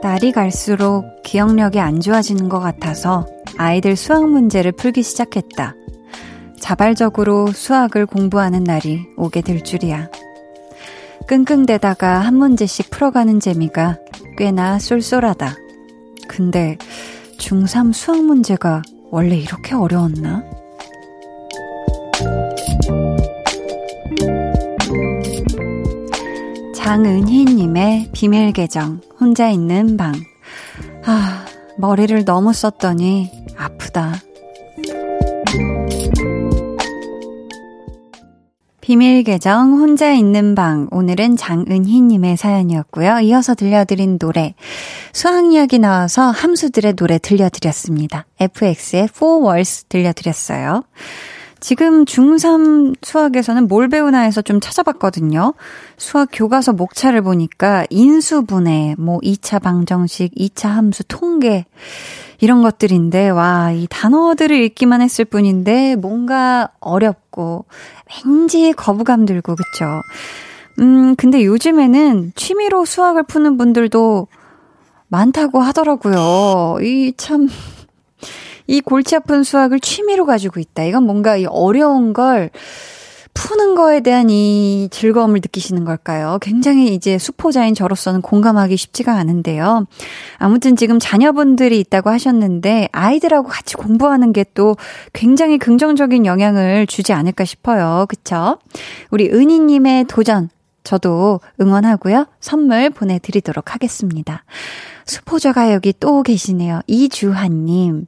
날이 갈수록 기억력이 안 좋아지는 것 같아서 아이들 수학 문제를 풀기 시작했다. 자발적으로 수학을 공부하는 날이 오게 될 줄이야. 끙끙대다가 한 문제씩 풀어가는 재미가 꽤나 쏠쏠하다. 근데 중3 수학 문제가 원래 이렇게 어려웠나? 장은희님의 비밀 계정, 혼자 있는 방. 아, 머리를 너무 썼더니 아프다. 비밀 계정 혼자 있는 방 오늘은 장은희님의 사연이었고요. 이어서 들려드린 노래 수학 이야기 나와서 함수들의 노래 들려드렸습니다. FX의 Four Words 들려드렸어요. 지금 중3 수학에서는 뭘 배우나 해서 좀 찾아봤거든요. 수학 교과서 목차를 보니까 인수분해, 뭐 2차 방정식, 2차 함수, 통계, 이런 것들인데, 와, 이 단어들을 읽기만 했을 뿐인데, 뭔가 어렵고, 왠지 거부감 들고, 그쵸? 음, 근데 요즘에는 취미로 수학을 푸는 분들도 많다고 하더라고요. 이 참, 이 골치 아픈 수학을 취미로 가지고 있다. 이건 뭔가 이 어려운 걸 푸는 거에 대한 이 즐거움을 느끼시는 걸까요? 굉장히 이제 수포자인 저로서는 공감하기 쉽지가 않은데요. 아무튼 지금 자녀분들이 있다고 하셨는데 아이들하고 같이 공부하는 게 또 굉장히 긍정적인 영향을 주지 않을까 싶어요. 그쵸? 우리 은희님의 도전 저도 응원하고요. 선물 보내드리도록 하겠습니다. 수포자가 여기 또 계시네요. 이주환님.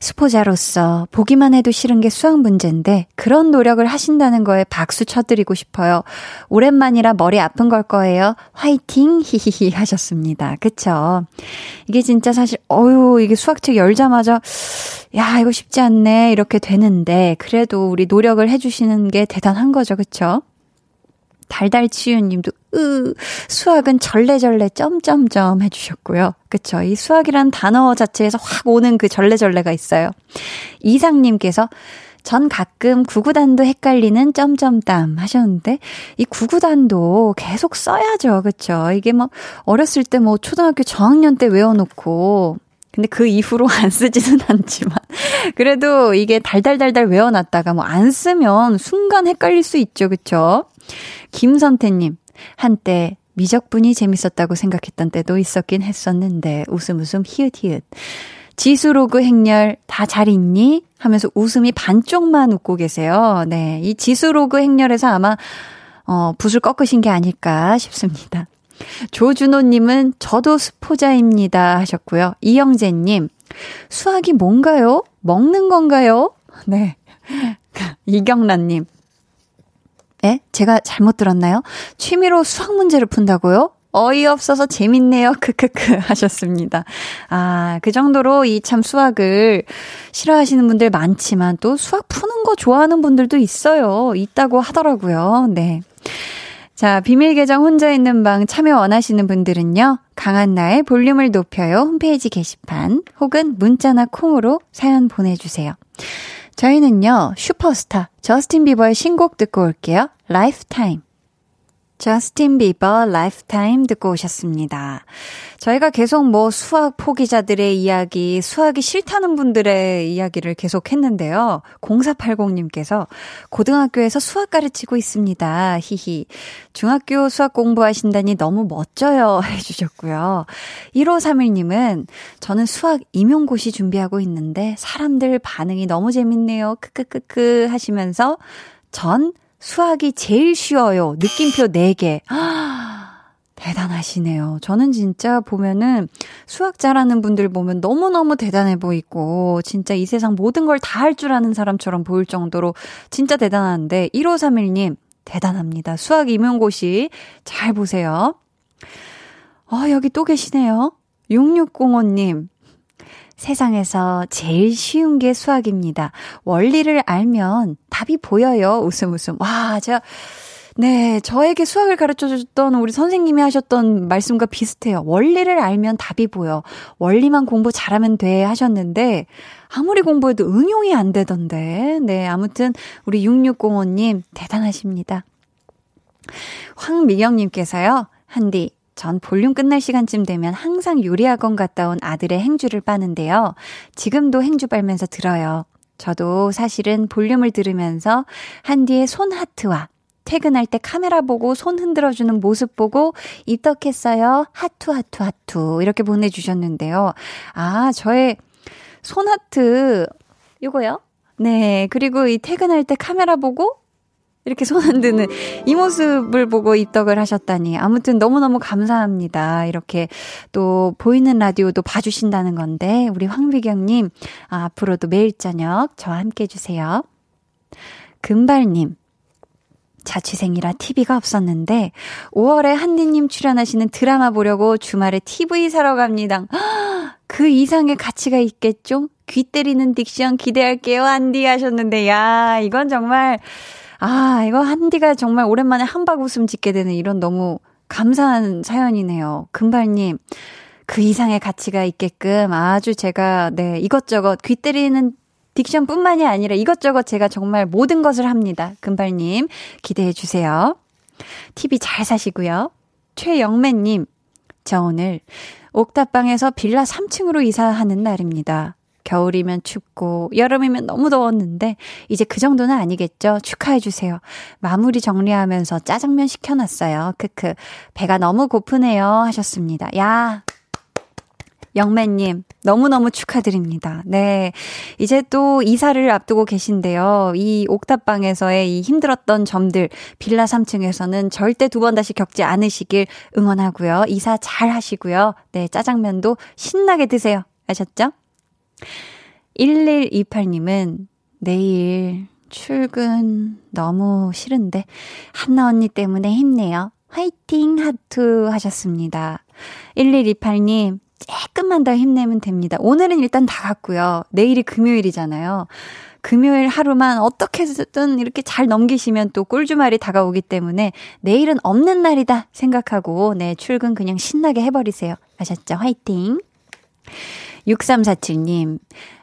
수포자로서 보기만 해도 싫은 게 수학 문제인데 그런 노력을 하신다는 거에 박수 쳐드리고 싶어요. 오랜만이라 머리 아픈 걸 거예요. 화이팅! 히히히 하셨습니다. 그쵸? 이게 진짜 사실, 어유 이게 수학책 열자마자, 야, 이거 쉽지 않네. 이렇게 되는데, 그래도 우리 노력을 해주시는 게 대단한 거죠. 그쵸? 달달치유님도 으 수학은 절레절레 점점점 해주셨고요. 그쵸? 이 수학이란 단어 자체에서 확 오는 그 절레절레가 있어요. 이상님께서 전 가끔 구구단도 헷갈리는 점점땀 하셨는데 이 구구단도 계속 써야죠. 그쵸? 이게 뭐 어렸을 때 뭐 초등학교 저학년 때 외워놓고 근데 그 이후로 안 쓰지는 않지만 그래도 이게 달달달달 외워놨다가 뭐 안 쓰면 순간 헷갈릴 수 있죠. 그쵸? 김선태님, 한때 미적분이 재밌었다고 생각했던 때도 있었긴 했었는데, 웃음 웃음 히읗히읗. 지수 로그 행렬 다 잘 있니? 하면서 웃음이 반쪽만 웃고 계세요. 네. 이 지수 로그 행렬에서 아마, 어, 붓을 꺾으신 게 아닐까 싶습니다. 조준호님은 저도 스포자입니다 하셨고요. 이영재님, 수학이 뭔가요? 먹는 건가요? 네. 이경란님. 에? 제가 잘못 들었나요? 취미로 수학 문제를 푼다고요? 어이없어서 재밌네요. 크크크 하셨습니다. 아, 그 정도로 이 참 수학을 싫어하시는 분들 많지만 또 수학 푸는 거 좋아하는 분들도 있어요. 있다고 하더라고요. 네. 자, 비밀 계정 혼자 있는 방 참여 원하시는 분들은요. 강한나의 볼륨을 높여요 홈페이지 게시판 혹은 문자나 콩으로 사연 보내 주세요. 저희는요. 슈퍼스타 저스틴 비버의 신곡 듣고 올게요. Lifetime. 저스틴 비버 Lifetime 듣고 오셨습니다. 저희가 계속 뭐 수학 포기자들의 이야기, 수학이 싫다는 분들의 이야기를 계속 했는데요. 0480님께서 고등학교에서 수학 가르치고 있습니다. 히히. 중학교 수학 공부하신다니 너무 멋져요. 해주셨고요. 1531님은 저는 수학 임용고시 준비하고 있는데 사람들 반응이 너무 재밌네요. 크크크크 하시면서 전 수학이 제일 쉬워요. 느낌표 4개. 대단하시네요. 저는 진짜 보면은 수학 잘하는 분들 보면 너무너무 대단해 보이고, 진짜 이 세상 모든 걸 다 할 줄 아는 사람처럼 보일 정도로 진짜 대단한데, 1531님, 대단합니다. 수학 임용고시 잘 보세요. 어, 여기 또 계시네요. 6605님, 세상에서 제일 쉬운 게 수학입니다. 원리를 알면 답이 보여요. 웃음 웃음. 와, 제가 네, 저에게 수학을 가르쳐 줬던 우리 선생님이 하셨던 말씀과 비슷해요. 원리를 알면 답이 보여. 원리만 공부 잘하면 돼 하셨는데 아무리 공부해도 응용이 안 되던데. 네, 아무튼 우리 6605님 대단하십니다. 황미경님께서요. 한디 전 볼륨 끝날 시간쯤 되면 항상 요리학원 갔다 온 아들의 행주를 빠는데요. 지금도 행주 빨면서 들어요. 저도 사실은 볼륨을 들으면서 한디의 손 하트와 퇴근할 때 카메라 보고 손 흔들어주는 모습 보고 입덕했어요. 하투, 하투, 하투. 이렇게 보내주셨는데요. 아, 저의 손 하트, 요거요? 네. 그리고 이 퇴근할 때 카메라 보고 이렇게 손 흔드는 이 모습을 보고 입덕을 하셨다니. 아무튼 너무너무 감사합니다. 이렇게 또 보이는 라디오도 봐주신다는 건데, 우리 황비경님, 아, 앞으로도 매일 저녁 저와 함께 해주세요. 금발님. 자취생이라 TV가 없었는데 5월에 한디님 출연하시는 드라마 보려고 주말에 TV 사러 갑니다. 그 이상의 가치가 있겠죠? 귀 때리는 딕션 기대할게요, 한디 하셨는데, 야, 이건 정말 아, 이거 한디가 정말 오랜만에 한박 웃음 짓게 되는 이런 너무 감사한 사연이네요. 금발님. 그 이상의 가치가 있게끔 아주 제가, 네, 이것저것 귀 때리는 딕션 뿐만이 아니라 이것저것 제가 정말 모든 것을 합니다. 금발님, 기대해 주세요. TV 잘 사시고요. 최영매님, 저 오늘 옥탑방에서 빌라 3층으로 이사하는 날입니다. 겨울이면 춥고 여름이면 너무 더웠는데 이제 그 정도는 아니겠죠. 축하해 주세요. 마무리 정리하면서 짜장면 시켜놨어요. 크크. 배가 너무 고프네요. 하셨습니다. 야. 영매님, 너무너무 축하드립니다. 네. 이제 또 이사를 앞두고 계신데요. 이 옥탑방에서의 이 힘들었던 점들, 빌라 3층에서는 절대 두 번 다시 겪지 않으시길 응원하고요. 이사 잘 하시고요. 네, 짜장면도 신나게 드세요. 아셨죠? 1128님은 내일 출근 너무 싫은데 한나 언니 때문에 힘내요. 화이팅 하트 하셨습니다. 1128님 조금만 더 힘내면 됩니다. 오늘은 일단 다 갔고요. 내일이 금요일이잖아요. 금요일 하루만 어떻게든 이렇게 잘 넘기시면 또 꿀주말이 다가오기 때문에 내일은 없는 날이다 생각하고 네, 출근 그냥 신나게 해버리세요. 아셨죠? 화이팅! 6347님,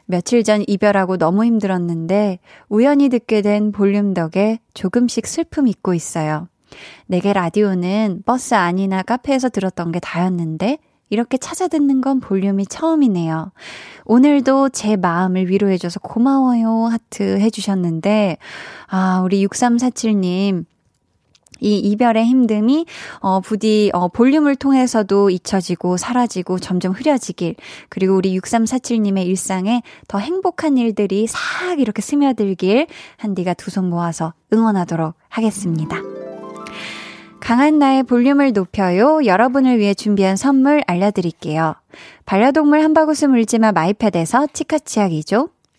며칠 전 이별하고 너무 힘들었는데 우연히 듣게 된 볼륨 덕에 조금씩 슬픔 잊고 있어요. 내게 라디오는 버스 안이나 카페에서 들었던 게 다였는데 이렇게 찾아 듣는 건 볼륨이 처음이네요. 오늘도 제 마음을 위로해줘서 고마워요 하트 해주셨는데 아 우리 6347님 이 이별의 힘듦이 어 부디 어 볼륨을 통해서도 잊혀지고 사라지고 점점 흐려지길 그리고 우리 6347 님의 일상에 더 행복한 일들이 싹 이렇게 스며들길 한디가 두 손 모아서 응원하도록 하겠습니다. 강한나의 볼륨을 높여요. 여러분을 위해 준비한 선물 알려드릴게요. 반려동물 한바구스 물지마 마이패드에서 치카치약 이죠.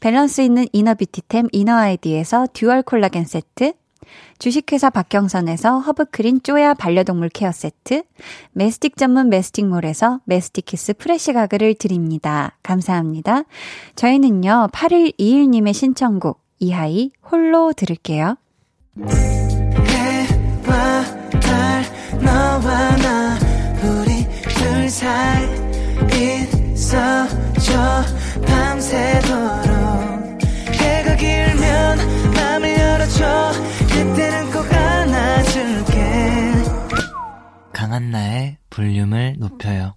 밸런스 있는 inner beauty템 이너아이디에서 dual 콜라겐 세트, 주식회사 박경선에서 허브크린 쪼야 반려동물 care 세트, 메스틱 전문 메스틱몰에서 메스틱키스 프레시 가글을 드립니다. 감사합니다. 저희는요, 8121님의 신청곡, 이하이 홀로 들을게요. 해와 달, 너와 나, 우리 둘 사이 있어줘, 밤새도록. 길면 맘을 열어줘, 그때는 꼭 안아줄게. 강한나의 볼륨을 높여요.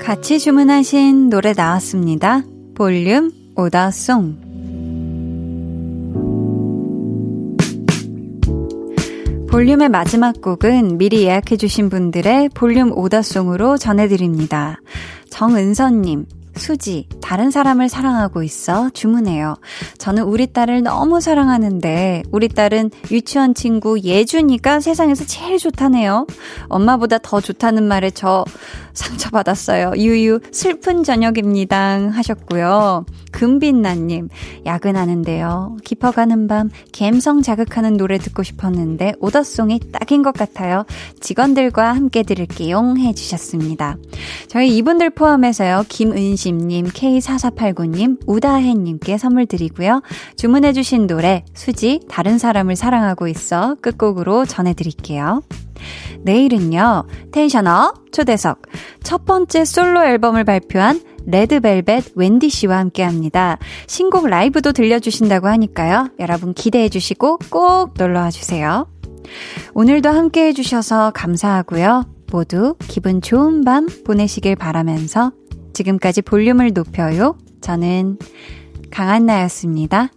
같이 주문하신 노래 나왔습니다. 볼륨 오다송. 볼륨의 마지막 곡은 미리 예약해주신 분들의 볼륨 오다송으로 전해드립니다. 정은선님, 수지, 다른 사람을 사랑하고 있어 주문해요. 저는 우리 딸을 너무 사랑하는데 우리 딸은 유치원 친구 예준이가 세상에서 제일 좋다네요. 엄마보다 더 좋다는 말에 저 상처받았어요. 유유, 슬픈 저녁입니다. 하셨고요. 금빛나님, 야근하는데요. 깊어가는 밤, 갬성 자극하는 노래 듣고 싶었는데, 오더송이 딱인 것 같아요. 직원들과 함께 들을게요. 해주셨습니다. 저희 이분들 포함해서요, 김은심님, K4489님, 우다혜님께 선물 드리고요. 주문해주신 노래, 수지, 다른 사람을 사랑하고 있어 끝곡으로 전해드릴게요. 내일은요, 텐션업 초대석 첫 번째 솔로 앨범을 발표한 레드벨벳 웬디 씨와 함께 합니다. 신곡 라이브도 들려주신다고 하니까요. 여러분 기대해 주시고 꼭 놀러 와 주세요. 오늘도 함께 해주셔서 감사하고요. 모두 기분 좋은 밤 보내시길 바라면서 지금까지 볼륨을 높여요. 저는 강한나였습니다.